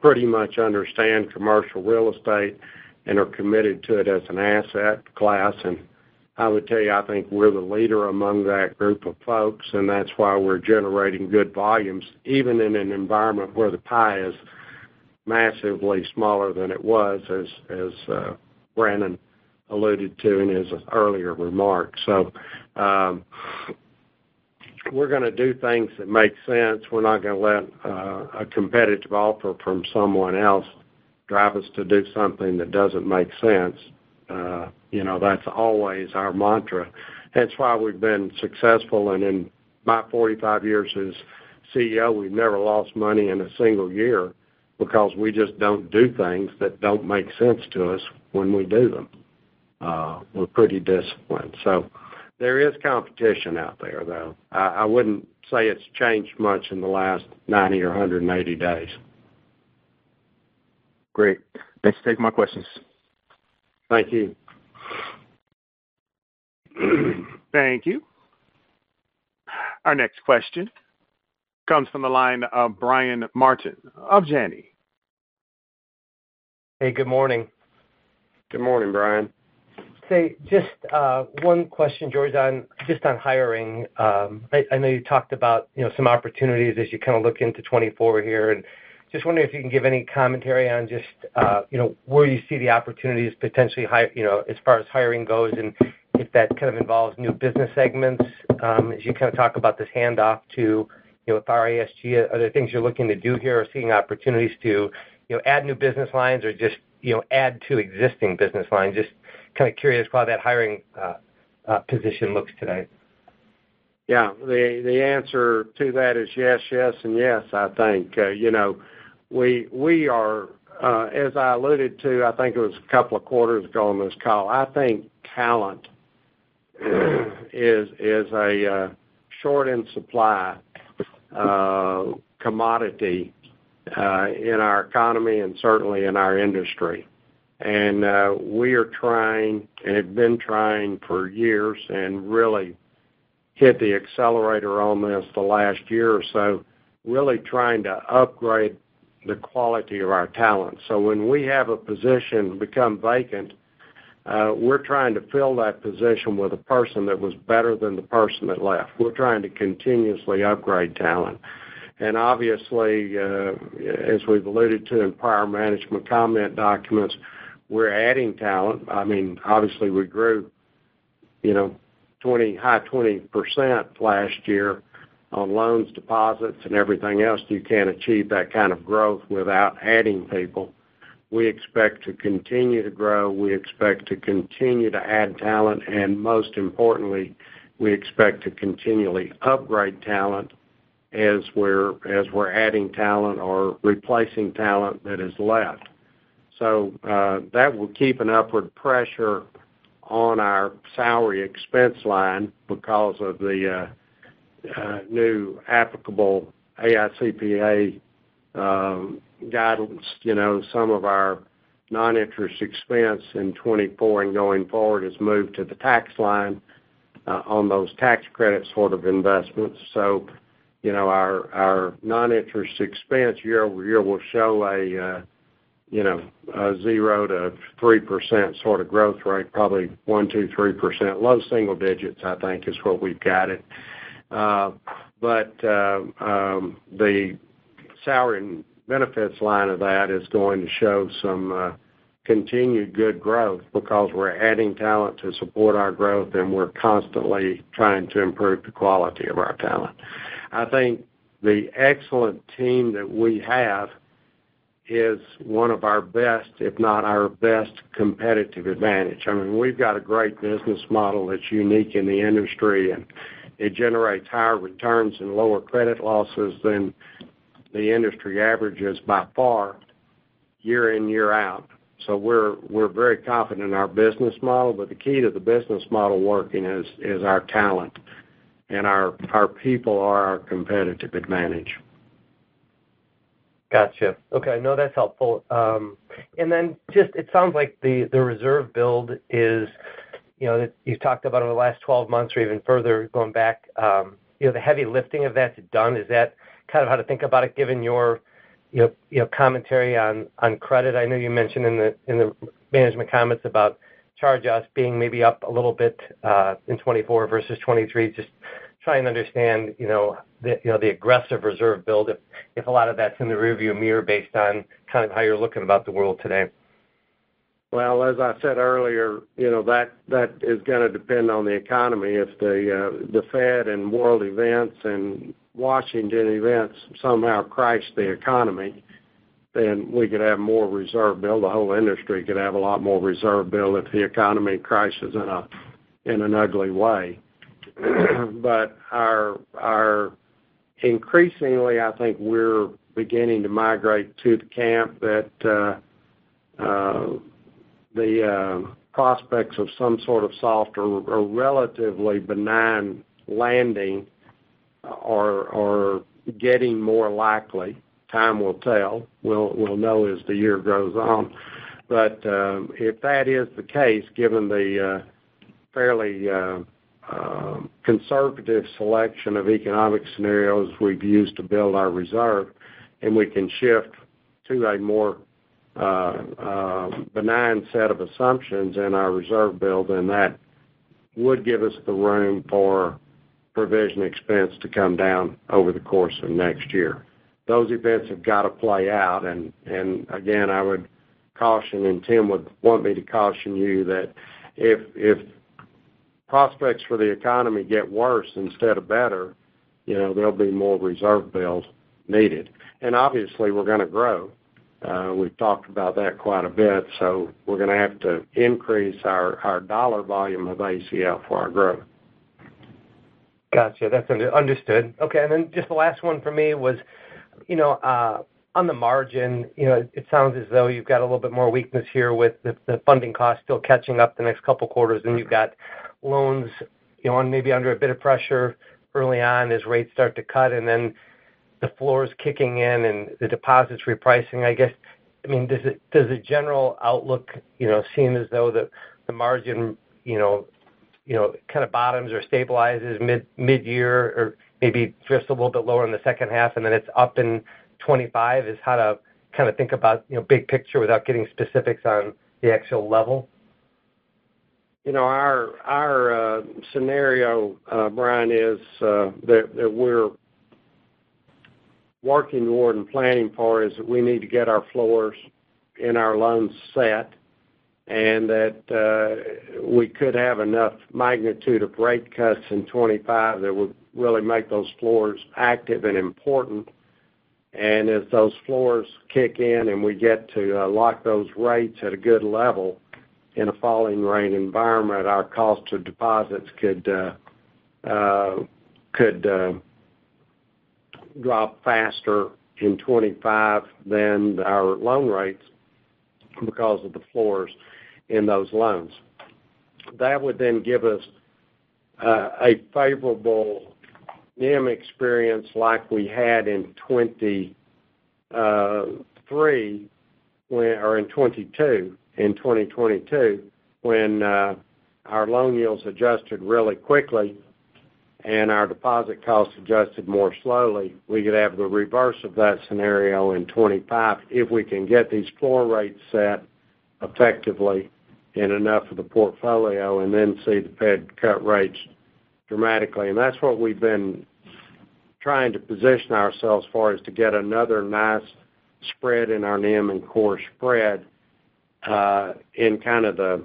pretty much understand commercial real estate and are committed to it as an asset class. And I would tell you, I think we're the leader among that group of folks, and that's why we're generating good volumes, even in an environment where the pie is massively smaller than it was, as uh, Brannon alluded to in his earlier remarks. So, um, we're going to do things that make sense. We're not going to let uh, a competitive offer from someone else drive us to do something that doesn't make sense. Uh, you know, that's always our mantra. That's why we've been successful, and in my 45 years as CEO, we've never lost money in a single year because we just don't do things that don't make sense to us when we do them. Uh, we're pretty disciplined. So there is competition out there, though. I wouldn't say it's changed much in the last 90 or 180 days. Great. Thanks for taking my questions. Thank you. Thank you. Our next question comes from the line of Brian Martin of Janney. Hey, good morning. Good morning, Brian. Say, just uh, one question, George, on just on hiring. Um, I know you talked about, you know, some opportunities as you kind of look into 2024 here, and just wondering if you can give any commentary on just, uh, you know, where you see the opportunities potentially high, you know, as far as hiring goes, and if that kind of involves new business segments, um, as you kind of talk about this handoff to, you know, with RESG. Are there things you're looking to do here or seeing opportunities to, you know, add new business lines or just, you know, add to existing business lines? Just kind of curious how that hiring uh, uh, position looks today. Yeah. The the answer to that is yes, yes, and yes, I think. Uh, you know, we we are, as I alluded to, I think it was a couple of quarters ago on this call, I think talent is is a short in supply Uh, commodity uh, in our economy and certainly in our industry. And uh, we are trying, and have been trying for years and really hit the accelerator on this the last year or so, really trying to upgrade the quality of our talent. So when we have a position become vacant, Uh, we're trying to fill that position with a person that was better than the person that left. We're trying to continuously upgrade talent. And obviously, uh, as we've alluded to in prior management comment documents, we're adding talent. I mean, obviously, we grew, you know, twenty high 20% last year on loans, deposits, and everything else. You can't achieve that kind of growth without adding people. We expect to continue to grow. We expect to continue to add talent, and most importantly, we expect to continually upgrade talent as we're adding talent or replacing talent that is left. So, uh, that will keep an upward pressure on our salary expense line because of the uh, uh, new applicable AICPA guidance. You know, some of our non-interest expense in 2024 and going forward has moved to the tax line uh, on those tax credit sort of investments. So, you know, our our non-interest expense year-over-year will show a uh, you know, a 0%-3% sort of growth rate, probably 1%, 2%, 3%. Low single digits, I think, is what we've got it. Uh, but um, the salary and benefits line of that is going to show some uh, continued good growth because we're adding talent to support our growth, and we're constantly trying to improve the quality of our talent. I think the excellent team that we have is one of our best, if not our best, competitive advantage. I mean, we've got a great business model that's unique in the industry, and it generates higher returns and lower credit losses than the industry averages by far, year in, year out. So we're very confident in our business model, but the key to the business model working is our talent, and our people are our competitive advantage. Gotcha. Okay, no, that's helpful. Um, and then just it sounds like the reserve build is, you know, you've talked about over the last 12 months or even further going back, um, you know, the heavy lifting of that's done. Is that kind of how to think about it, given your, commentary on on credit? I know you mentioned in the in the management comments about charge-offs being maybe up a little bit uh in 2024 versus 2023. Just trying to understand, you know, the you know, the aggressive reserve build, if a lot of that's in the rearview mirror based on kind of how you're looking about the world today. Well, as I said earlier, you know, that is gonna depend on the economy. If uh, the Fed and world events and Washington events somehow crash the economy, then we could have more reserve build. The whole industry could have a lot more reserve build if the economy crashes in an ugly way. But our increasingly, I think we're beginning to migrate to the camp that uh, uh, the uh, prospects of some sort of soft or relatively benign landing are getting more likely. Time will tell. We'll know as the year goes on. But um, if that is the case, given the uh, fairly uh, um, conservative selection of economic scenarios we've used to build our reserve, and we can shift to a more benign set of assumptions in our reserve build, and that would give us the room for provision expense to come down over the course of next year. Those events have got to play out. And again, I would caution, and Tim would want me to caution you that if if prospects for the economy get worse instead of better, you know, there'll be more reserve build needed. And obviously, we're going to grow. Uh, we've talked about that quite a bit. So we're going to have to increase our dollar volume of ACL for our growth. Gotcha. That's understood. Okay. And then just the last one for me was, you know, uh, on the margin, you know, it sounds as though you've got a little bit more weakness here with the funding cost still catching up the next couple quarters, and you've got loans you know, maybe under a bit of pressure early on as rates start to cut, and then the floors kicking in and the deposits repricing, I guess. I mean, does it does the general outlook you know, seem as though the margin you know, you know, kind of bottoms or stabilizes mid-year or maybe drifts a little bit lower in the second half, and then it's up in 2025? Is how to kind of think about you know, big picture without getting specifics on the actual level? You know, our our uh, scenario, uh, Brian, is uh, that we're working toward and planning for is that we need to get our floors in our loans set, and that uh, we could have enough magnitude of rate cuts in 2025 that would really make those floors active and important. And as those floors kick in and we get to uh, lock those rates at a good level in a falling rate environment, our cost of deposits could uh, could drop faster in 2025 than our loan rates because of the floors in those loans. That would then give us uh, a favorable NIM experience like we had in 2023 or in 2022, when uh, our loan yields adjusted really quickly and our deposit costs adjusted more slowly. We could have the reverse of that scenario in 2025 if we can get these floor rates set effectively in enough of the portfolio and then see the Fed cut rates dramatically. And that's what we've been trying to position ourselves for, is to get another nice spread in our NIM and core spread uh, in kind of the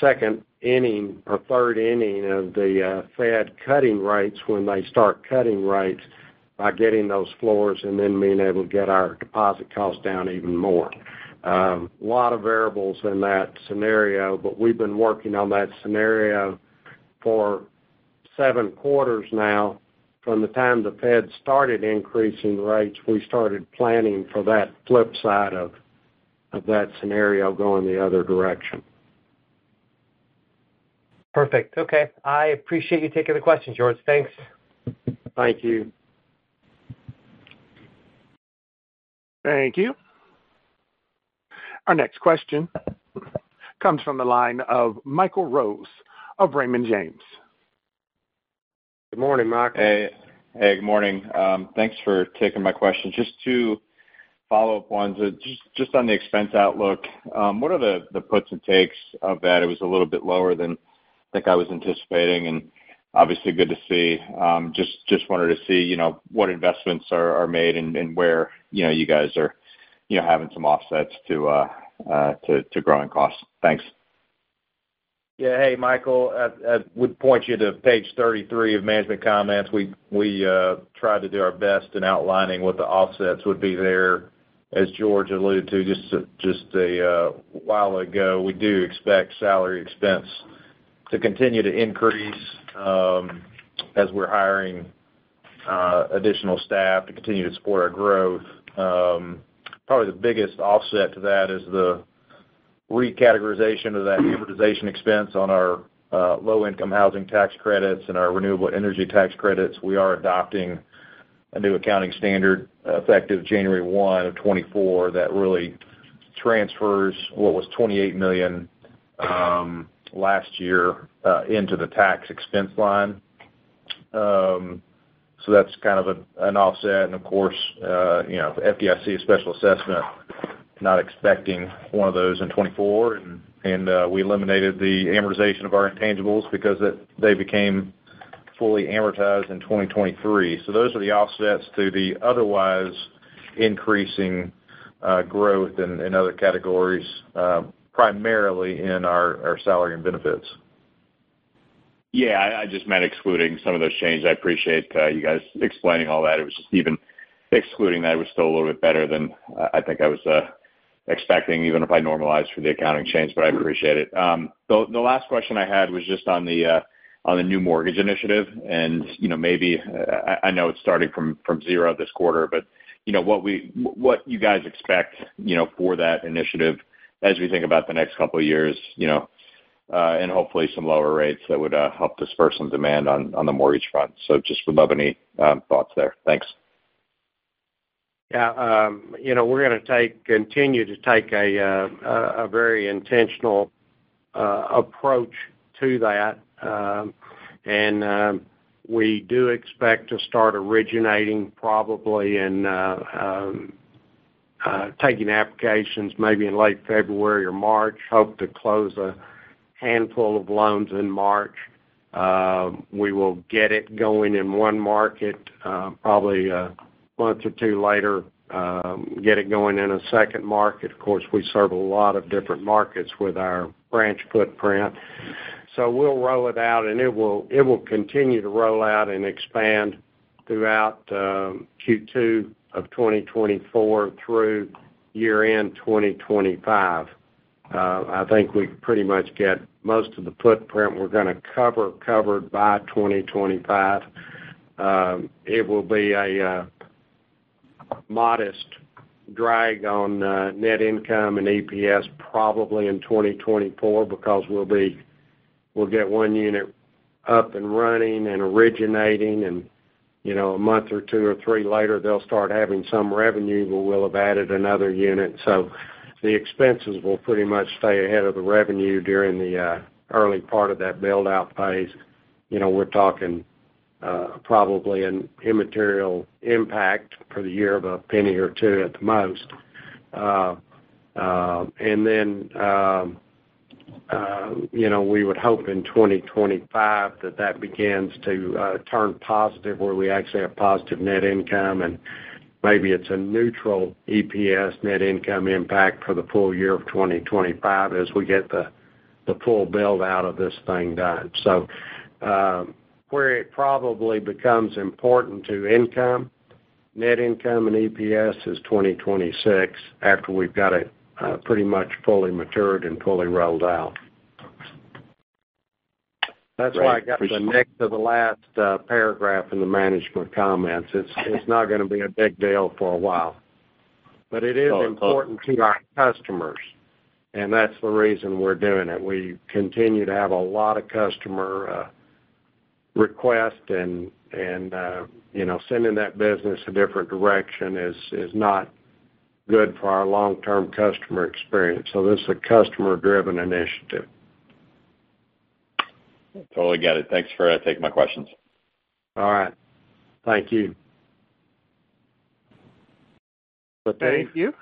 second inning or third inning of the uh, Fed cutting rates when they start cutting rates by getting those floors and then being able to get our deposit costs down even more. A lot of variables in that scenario, but we've been working on that scenario for seven quarters now. From the time the Fed started increasing rates, we started planning for that flip side of of that scenario going the other direction. Perfect. Okay. I appreciate you taking the question, George. Thanks. Thank you. Thank you. Our next question comes from the line of Michael Rose of Raymond James. Good morning, Michael. Hey. Hey, Good morning. Um, thanks for taking my question. Just two follow-up ones. Uh, just on the expense outlook, um, what are the puts and takes of that? It was a little bit lower than I think I was anticipating, and obviously good to see. Um, just wanted to see you know, what investments are made and where you know, you guys are you know, having some offsets to uh, uh, growing costs. Thanks. Yeah. Hey, Michael. I would point you to page 33 of management comments. We uh, tried to do our best in outlining what the offsets would be there. As George alluded to just a while ago, we do expect salary expense continue to increase um, as we're hiring uh, additional staff to continue to support our growth. Um, probably the biggest offset to that is the recategorization of that amortization expense on our uh, low-income housing tax credits and our renewable energy tax credits, we are adopting a new accounting standard effective January 1 of 2024 that really transfers what was $28 million um, last year uh, into the tax expense line. Um, so that's kind of an offset. And of course, uh, you know, FDIC special assessment, not expecting one of those in 2024. And uh, we eliminated the amortization of our intangibles because they became fully amortized in 2023. So those are the offsets to the otherwise increasing growth in other categories, primarily in our salary and benefits. Yeah. I just meant excluding some of those changes. I appreciate uh, you guys explaining all that. It was just even excluding that, it was still a little bit better than uh, I think I was uh, expecting, even if I normalized for the accounting change, but I appreciate it. Um, the last question I had was just on the uh on the new mortgage initiative. And you know, maybe I know it's starting from zero this quarter, but you know, what we w what you guys expect you know, for that initiative as we think about the next couple of years you know, uh, and hopefully some lower rates that would uh, help disperse some demand on the mortgage front. So just would love any um, thoughts there. Thanks. Yeah. Um, you know, we're going to take continue to take a uh, a very intentional approach to that. Um, and we do expect to start originating probably and Uh, taking applications maybe in late February or March. Hope to close a handful of loans in March. Um, we will get it going in one market, uh, probably a month or two later, um, get it going in a second market. Of course, we serve a lot of different markets with our branch footprint. So we'll roll it out, and it will it will continue to roll out and expand throughout um, Q2 of 2024 through year-end 2025. Uh, I think we pretty much get most of the footprint we're going to cover covered by 2025. Um, it will be a uh, modest drag on uh, net income and EPS probably in 2024 because we'll be we'll get one unit up and running and originating. And a month or two or three later, they'll start having some revenue, but we'll have added another unit. So the expenses will pretty much stay ahead of the revenue during the uh, early part of that build-out phase. You know, we're talking uh, probably an immaterial impact for the year of $0.01 or $0.02 at the most. Uh, and then um, we would hope in 2025 that that begins to uh, turn positive where we actually have positive net income, and maybe it's a neutral EPS net income impact for the full year of 2025 as we get the full build-out of this thing done. So um, where it probably becomes important to income, net income and EPS is 2026 after we've got it Uh, pretty much fully matured and fully rolled out. That's why I got the next to the last uh, paragraph in the management comments. It's not going to be a big deal for a while. But it is important to our customers, and that's the reason we're doing it. We continue to have a lot of customer uh, requests, and sending that business a different direction is not good for our long-term customer experience. So this is a customer-driven initiative. Totally get it. Thanks for uh, taking my questions. All right. Thank you. Thank you.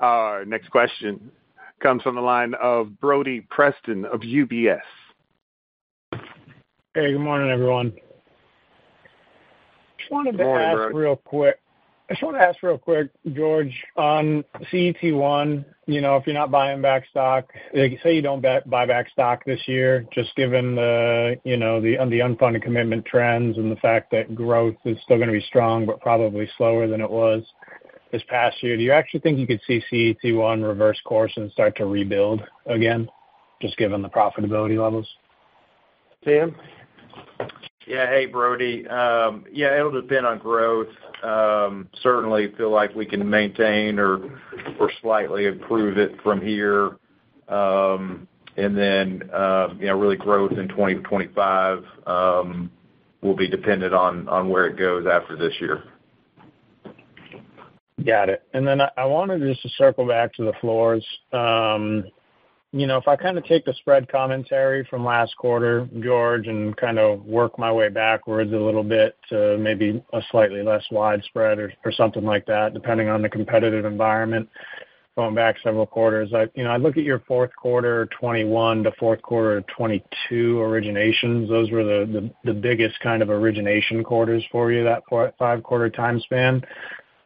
Our next question comes from the line of Brody Preston of UBS. Hey. Good morning, everyone. Good morning, Brody. Just wanted to ask real quick. I just want to ask real quick, George, on CET1, you know, if you're not buying back stock, say you don't buy back stock this year, just given the you know, the the unfunded commitment trends and the fact that growth is still going to be strong but probably slower than it was this past year, do you actually think you could see CET1 reverse course and start to rebuild again, just given the profitability levels? Tim? Yeah. Hey, Brody. Um, yeah. It'll depend on growth. Um, certainly, feel like we can maintain or slightly improve it from here. Um, and then, you know, really growth in 2025 will be dependent on where it goes after this year. Got it. And then I wanted just to circle back to the floors. You know, if I kind of take the spread commentary from last quarter, George, and kind of work my way backwards a little bit to maybe a slightly less widespread or something like that, depending on the competitive environment, going back several quarters. I, you know, I look at your fourth quarter 2021 to fourth quarter 2022 originations. Those were the the biggest kind of origination quarters for you, that five-quarter time span.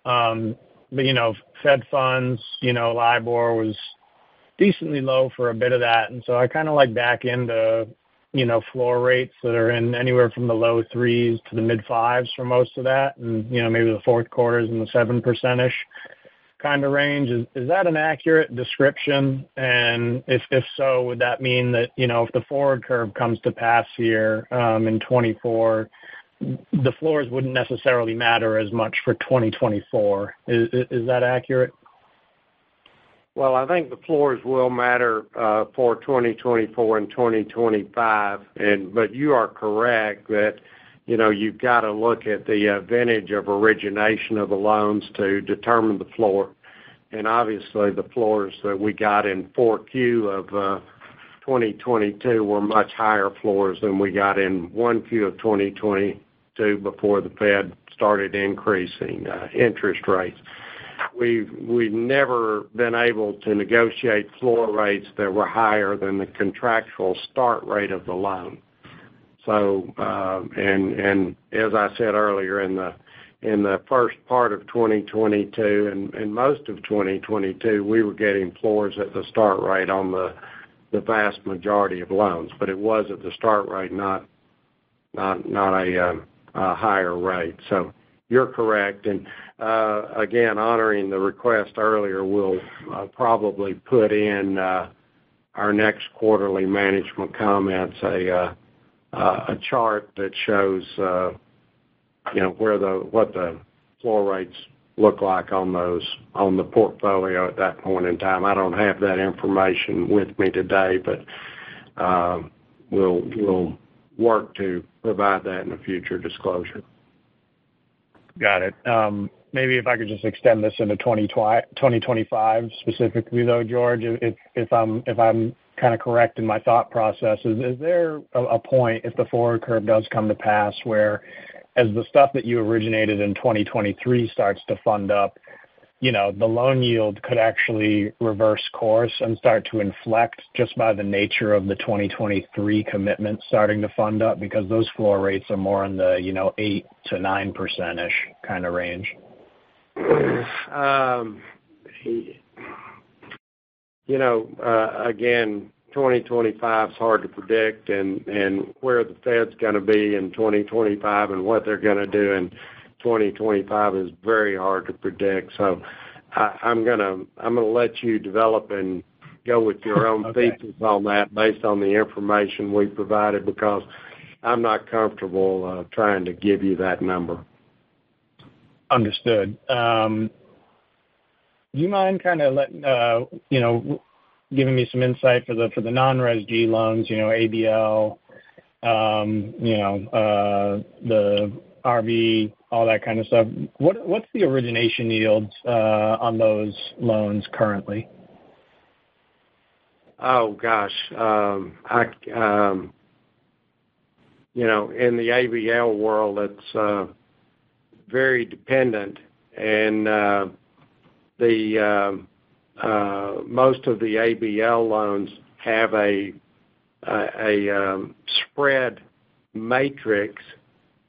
Um, but, you know, Fed funds, you know, LIBOR was decently low for a bit of that. And so I kind of like back into, you know, floor rates that are in anywhere from the low threes to the mid-fives for most of that. And, you know, maybe the fourth quarter is in the 7% kind of range. Is that an accurate description? And if so, would that mean that, you know, if the forward curve comes to pass here um, in 2024, the floors wouldn't necessarily matter as much for 2024? Is that accurate? Well, I think the floors will matter uh, for 2024 and 2025. But you are correct that, you know, you've got to look at the uh, vintage of origination of the loans to determine the floor. And obviously, the floors that we got in 4Q of uh, 2022 were much higher floors than we got in 1Q of 2022 before the Fed started increasing interest rates. We've never been able to negotiate floor rates that were higher than the contractual start rate of the loan. So, and and as I said earlier, in the first part of 2022 and most of 2022, we were getting floors at the start rate on the the vast majority of loans. But it was at the start rate, not not not a um a higher rate. So you're correct. And uh, again, honoring the request earlier, we'll uh, probably put in uh, our next quarterly management comments a chart that shows, you know, where the what the floor rates look like on those, on the portfolio at that point in time. I don't have that information with me today, but we'll work to provide that in a future disclosure. Got it. Um maybe if I could just extend this into 2025 specifically, though, George, if if I'm if I'm kind of correct in my thought process, is there a point, if the forward curve does come to pass, where as the stuff that you originated in 2023 starts to fund up, you know, the loan yield could actually reverse course and start to inflect just by the nature of the 2023 commitments starting to fund up? Because those floor rates are more in the, you know, 8%-9%-ish kind of range. Um, you know, uh, again, 2025 is hard to predict, and where the Fed's gonna be in 2025 and what they're gonna do in 2025 is very hard to predict. So I'm gonna let you develop and go with your own thesis on that based on the information we provided, because I'm not comfortable uh, trying to give you that number. Understood. Um, do you mind kind of letting, uh, you know, giving me some insight for the, for the non-RESG loans, you know, ABL, um, you know, uh, the RV, all that kind of stuff? What's the origination yields uh, on those loans currently? Oh, gosh. Um, I um, you know, in the ABL world, it's uh, very dependent, and uh, the um, most of the ABL loans have a a um spread matrix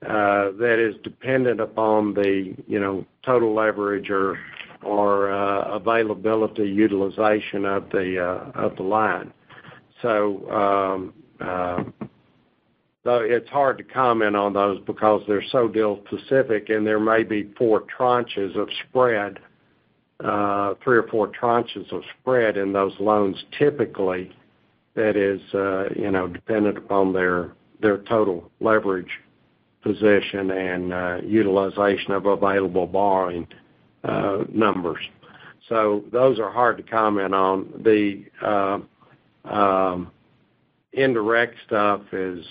Uh, that is dependent upon the, you know, total leverage or uh, availability, utilization of the uh of the line. So, um, uh, it's hard to comment on those because they're so deal specific, and there may be four tranches of spread, three or four tranches of spread in those loans, typically, that is, you know, dependent upon their their total leverage position and uh, utilization of available borrowing uh, numbers. So those are hard to comment on. The uh, um, Indirect stuff is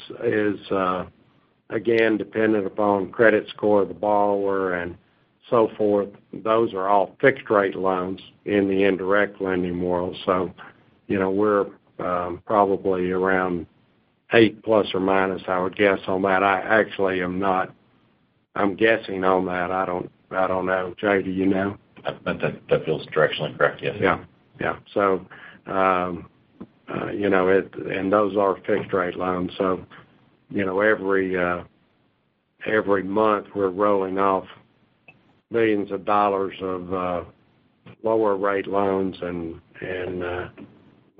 again dependent upon credit score of the borrower and so forth. Those are all fixed rate loans in the indirect lending world. So you know, we're um, probably around 8±, I would guess on that. I actually am not. I'm guessing on that. I don't I don't know. Jay, do you know? But that that feels directionally correct, yes. Yeah. Yeah. So, um, uh, you know, it and those are fixed rate loans. So, you know, every uh every month we're rolling off millions of dollars of uh, lower rate loans and and uh,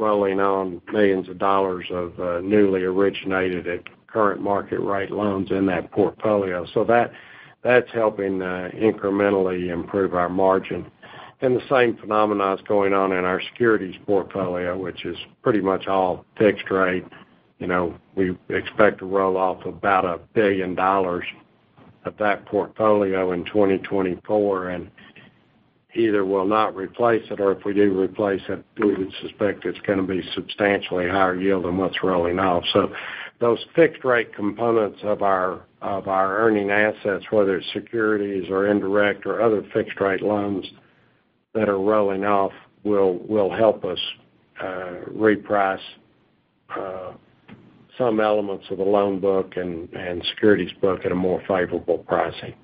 rolling on millions of dollars of uh, newly originated at current market rate loans in that portfolio. So that that's helping uh, incrementally improve our margin. And the same phenomena is going on in our securities portfolio, which is pretty much all fixed rate. You know, we expect to roll off about $1 billion of that portfolio in 2024, and either we'll not replace it, or if we do replace it, we would suspect it's gonna be substantially higher yield than what's rolling off. So those fixed rate components of our of our earning assets, whether it's securities or indirect or other fixed rate loans that are rolling off, will will help us uh reprice uh some elements of the loan book and and securities book at a more favorable pricing.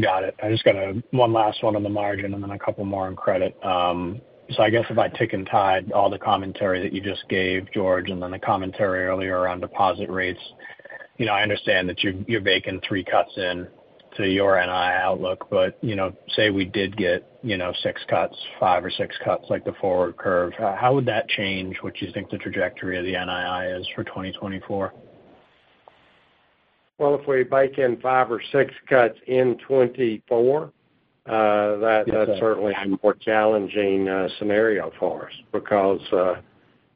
Got it. I just got one last one on the margin and then a couple more on credit. Um, so I guess if I tick and tied all the commentary that you just gave, George, and then the commentary earlier around deposit rates, you know, I understand that you're you're baking three cuts into your NII outlook. But, you know, say we did get, you know, six cuts, five or six cuts like the forward curve, how would that change what you think the trajectory of the NII is for 2024? Well, if we bake in five or six cuts in 2024, uh, that's certainly a more challenging uh, scenario for us because uh,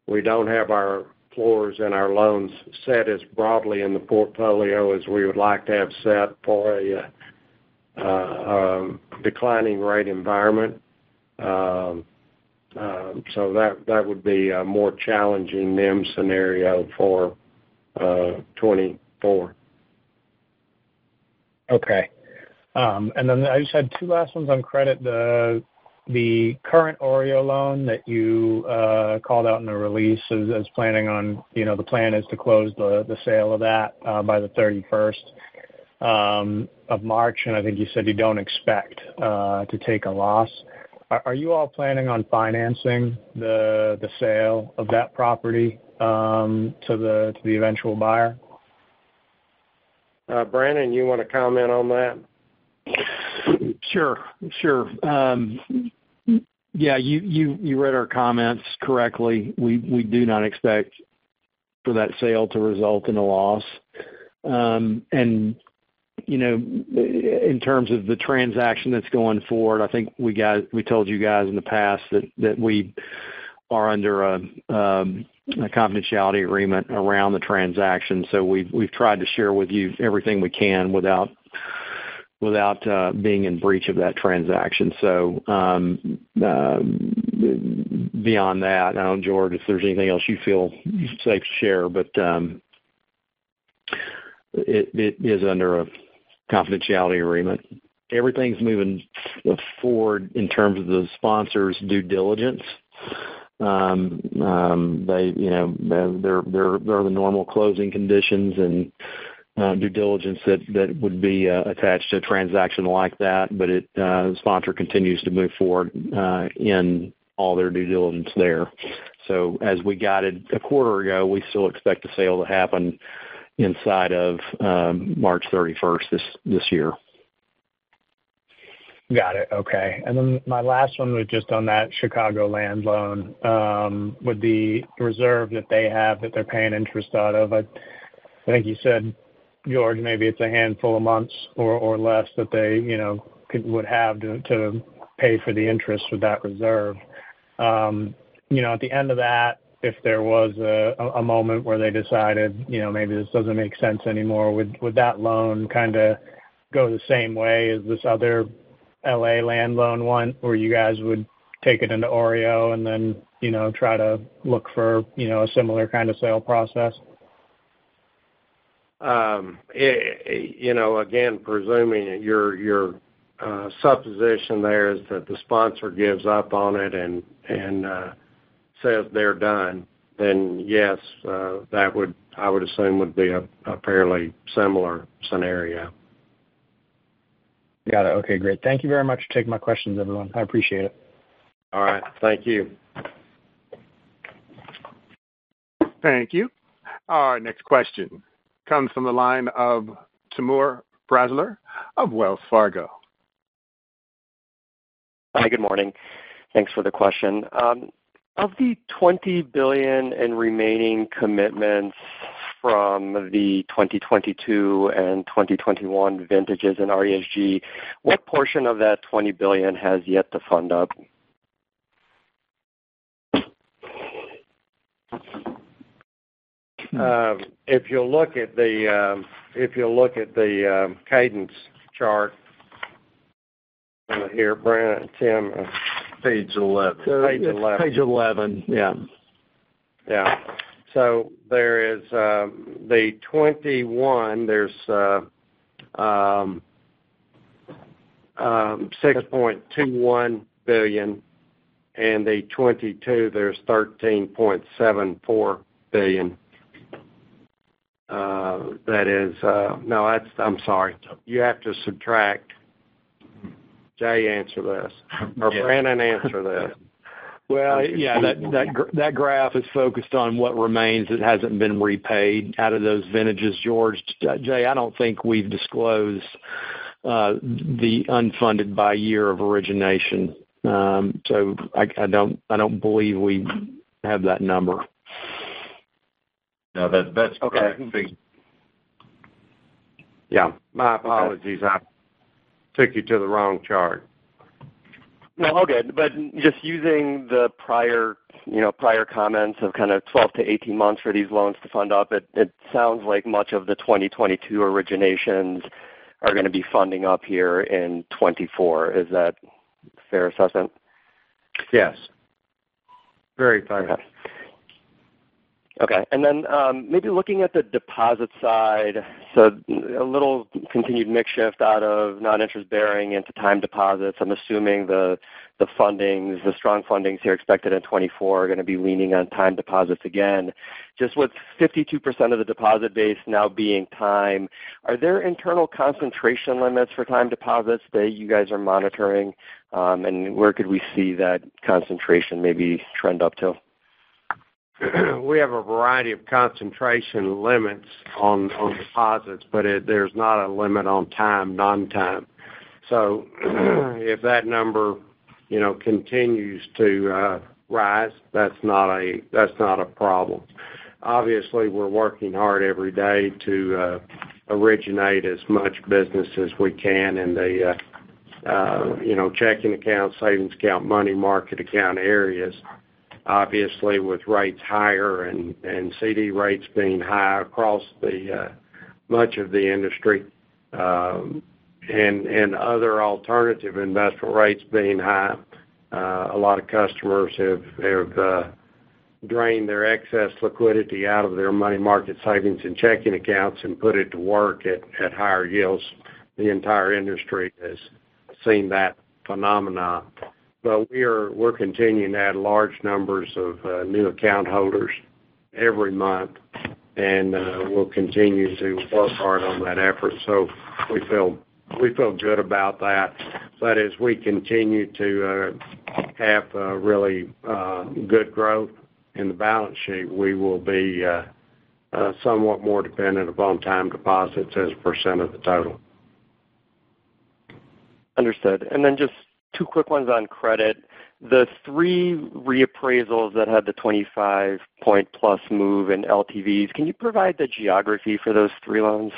we don't have our floors and our loans set as broadly in the portfolio as we would like to have set for a um, declining rate environment. Um, um, so that would be a more challenging NIM scenario for 2024. Okay. Um, and then I just had two last ones on credit. The the current OREO loan that you uh, called out in the release as planning on, you know, the plan is to close the sale of that uh, by the 31st um, of March, and I think you said you don't expect uh, to take a loss. Are you all planning on financing the the sale of that property um to the to the eventual buyer? Uh, Brannon, you wanna comment on that? Sure. Sure. Um, yeah, you read our comments correctly. We do not expect for that sale to result in a loss. Um and you know, in terms of the transaction that's going forward, I think we told you guys in the past that we are under a um, confidentiality agreement around the transaction. So we've tried to share with you everything we can without uh, being in breach of that transaction. So um, uh, beyond that, I don't know, George, if there's anything else you feel safe to share, but um, it is under a confidentiality agreement. Everything's moving forward in terms of the sponsor's due diligence. Um, um, they, you know, there are the normal closing conditions and uh, due diligence that that would be uh, attached to a transaction like that. But uh, the sponsor continues to move forward in all their due diligence there. So as we guided a quarter ago, we still expect the sale to happen inside of um, March 31st this this year. Got it. Okay. And then my last one was just on that Chicago land loan, um, with the reserve that they have that they're paying interest out of. I think you said, George, maybe it's a handful of months or less that they, would have to pay for the interest with that reserve. Um, know, at the end of that, if there was a moment where they decided, you know, maybe this doesn't make sense anymore, would that loan kinda go the same way as this other L.A. land loan one, where you guys would take it into OREO and then you know, try to look for, you know, a similar kind of sale process? Um, you know, again, presuming your your uh, supposition there is that the sponsor gives up on it and and uh, says they're done, then yes, uh, that would, I would assume, would be a fairly similar scenario. Got it. Okay, great. Thank you very much for taking my questions, everyone. I appreciate it. All right. Thank you. Thank you. Our next question comes from the line of Timur Braziler of Wells Fargo. Hi, good morning. Thanks for the question. Um, Of the 20 billion in remaining commitments from the 2022 and 2021 vintages in RESG, what portion of that 20 billion has yet to fund up? Hmm. Um, if you'll look at the um, um, cadence chart uh, here, Brannon, Tim. Uh, Page 11. Page 11. Page 11, yeah. Yeah. So there is um, the 21, there's uh, um, um, 6.21 billion, and the 22, there's $13.74 billion. Uh, that is... Uh, no, that's, I'm sorry. You have to subtract. Jay, answer this, or Brannon, answer this. Well, yeah, that graph is focused on what remains that hasn't been repaid out of those vintages, George. Jay, I don't think we've disclosed uh, the unfunded by year of origination. Um, so I don't believe we have that number. No, that's correct. Okay. Yeah, my apologies. I took you to the wrong chart. No, all good. But just using the prior, you know, prior comments of kind of 12 to 18 months for these loans to fund up, it sounds like much of the 2022 originations are gonna be funding up here in 2024. Is that fair assessment? Yes. Very fair. Okay. And then, um, maybe looking at the deposit side, so a little continued mix shift out of non-interest bearing into time deposits. I'm assuming the the fundings, the strong fundings here expected in 2024 are gonna be leaning on time deposits again. Just with 52% of the deposit base now being time, are there internal concentration limits for time deposits that you guys are monitoring? Um, and where could we see that concentration maybe trend up to? We have a variety of concentration limits on deposits, but there's not a limit on time, non-time. So, if that number, you know, continues to uh, rise, that's not a problem. Obviously, we're working hard every day to uh, originate as much business as we can in the, uh, you know, checking account, savings account, money market account areas. Obviously, with rates higher and CD rates being high across uh, much of the industry, um, and other alternative investment rates being high, uh, a lot of customers have uh, drained their excess liquidity out of their money market savings and checking accounts and put it to work at higher yields. The entire industry has seen that phenomenon. We're continuing to add large numbers of uh, new account holders every month, and uh, we'll continue to work hard on that effort. So we feel good about that. But as we continue to uh, have really good growth in the balance sheet, we will be somewhat more dependent upon time deposits as a percent of the total. Understood. And then just two quick ones on credit. The three reappraisals that had the 25-point-plus move in LTVs, can you provide the geography for those three loans?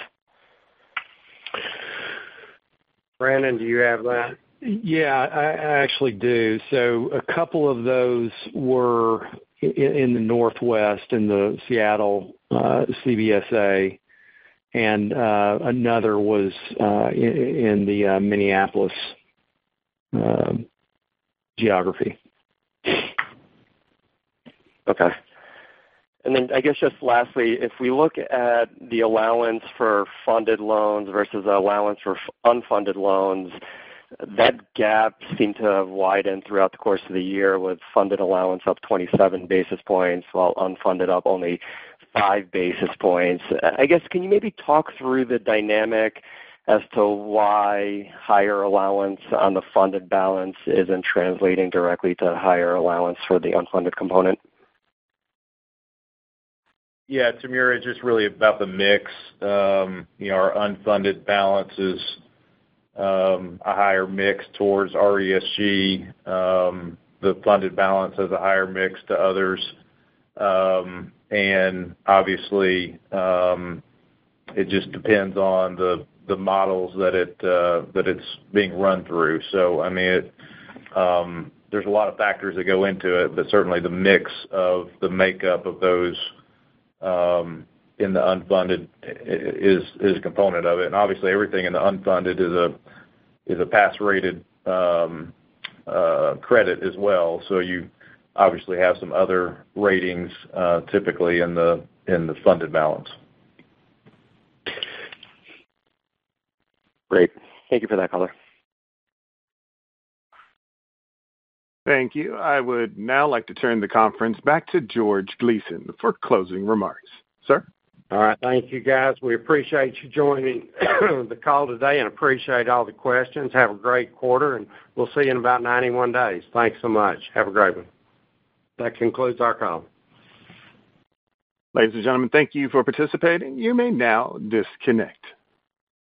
Brannon, do you have that? Yeah, I actually do. So a couple of those were in the Northwest, in the Seattle uh, CBSA, and uh, another was uh, in the Minneapolis Um, geography. Okay. And then I guess just lastly, if we look at the allowance for funded loans versus allowance for unfunded loans, that gap seemed to have widened throughout the course of the year with funded allowance up 27 basis points while unfunded up only 5 basis points. I guess, can you maybe talk through the dynamic as to why higher allowance on the funded balance isn't translating directly to higher allowance for the unfunded component? Yeah, Timur, it's just really about the mix. Um, you know, our unfunded balance is um, a higher mix towards RESG. Um, the funded balance has a higher mix to others. And obviously, it just depends on the models uh, that it's being run through. So I mean, um, there's a lot of factors that go into it, but certainly the mix of the makeup of those um, in the unfunded is a component of it. And obviously, everything in the unfunded is a pass-rated um, uh, credit as well. So you obviously have some other ratings uh, typically in the funded balance. Great. Thank you for that color. Thank you. I would now like to turn the conference back to George Gleason for closing remarks. Sir? All right. Thank you, guys. We appreciate you joining the call today and appreciate all the questions. Have a great quarter, and we'll see you in about 91 days. Thanks so much. Have a great one. That concludes our call. Ladies and gentlemen, thank you for participating. You may now disconnect.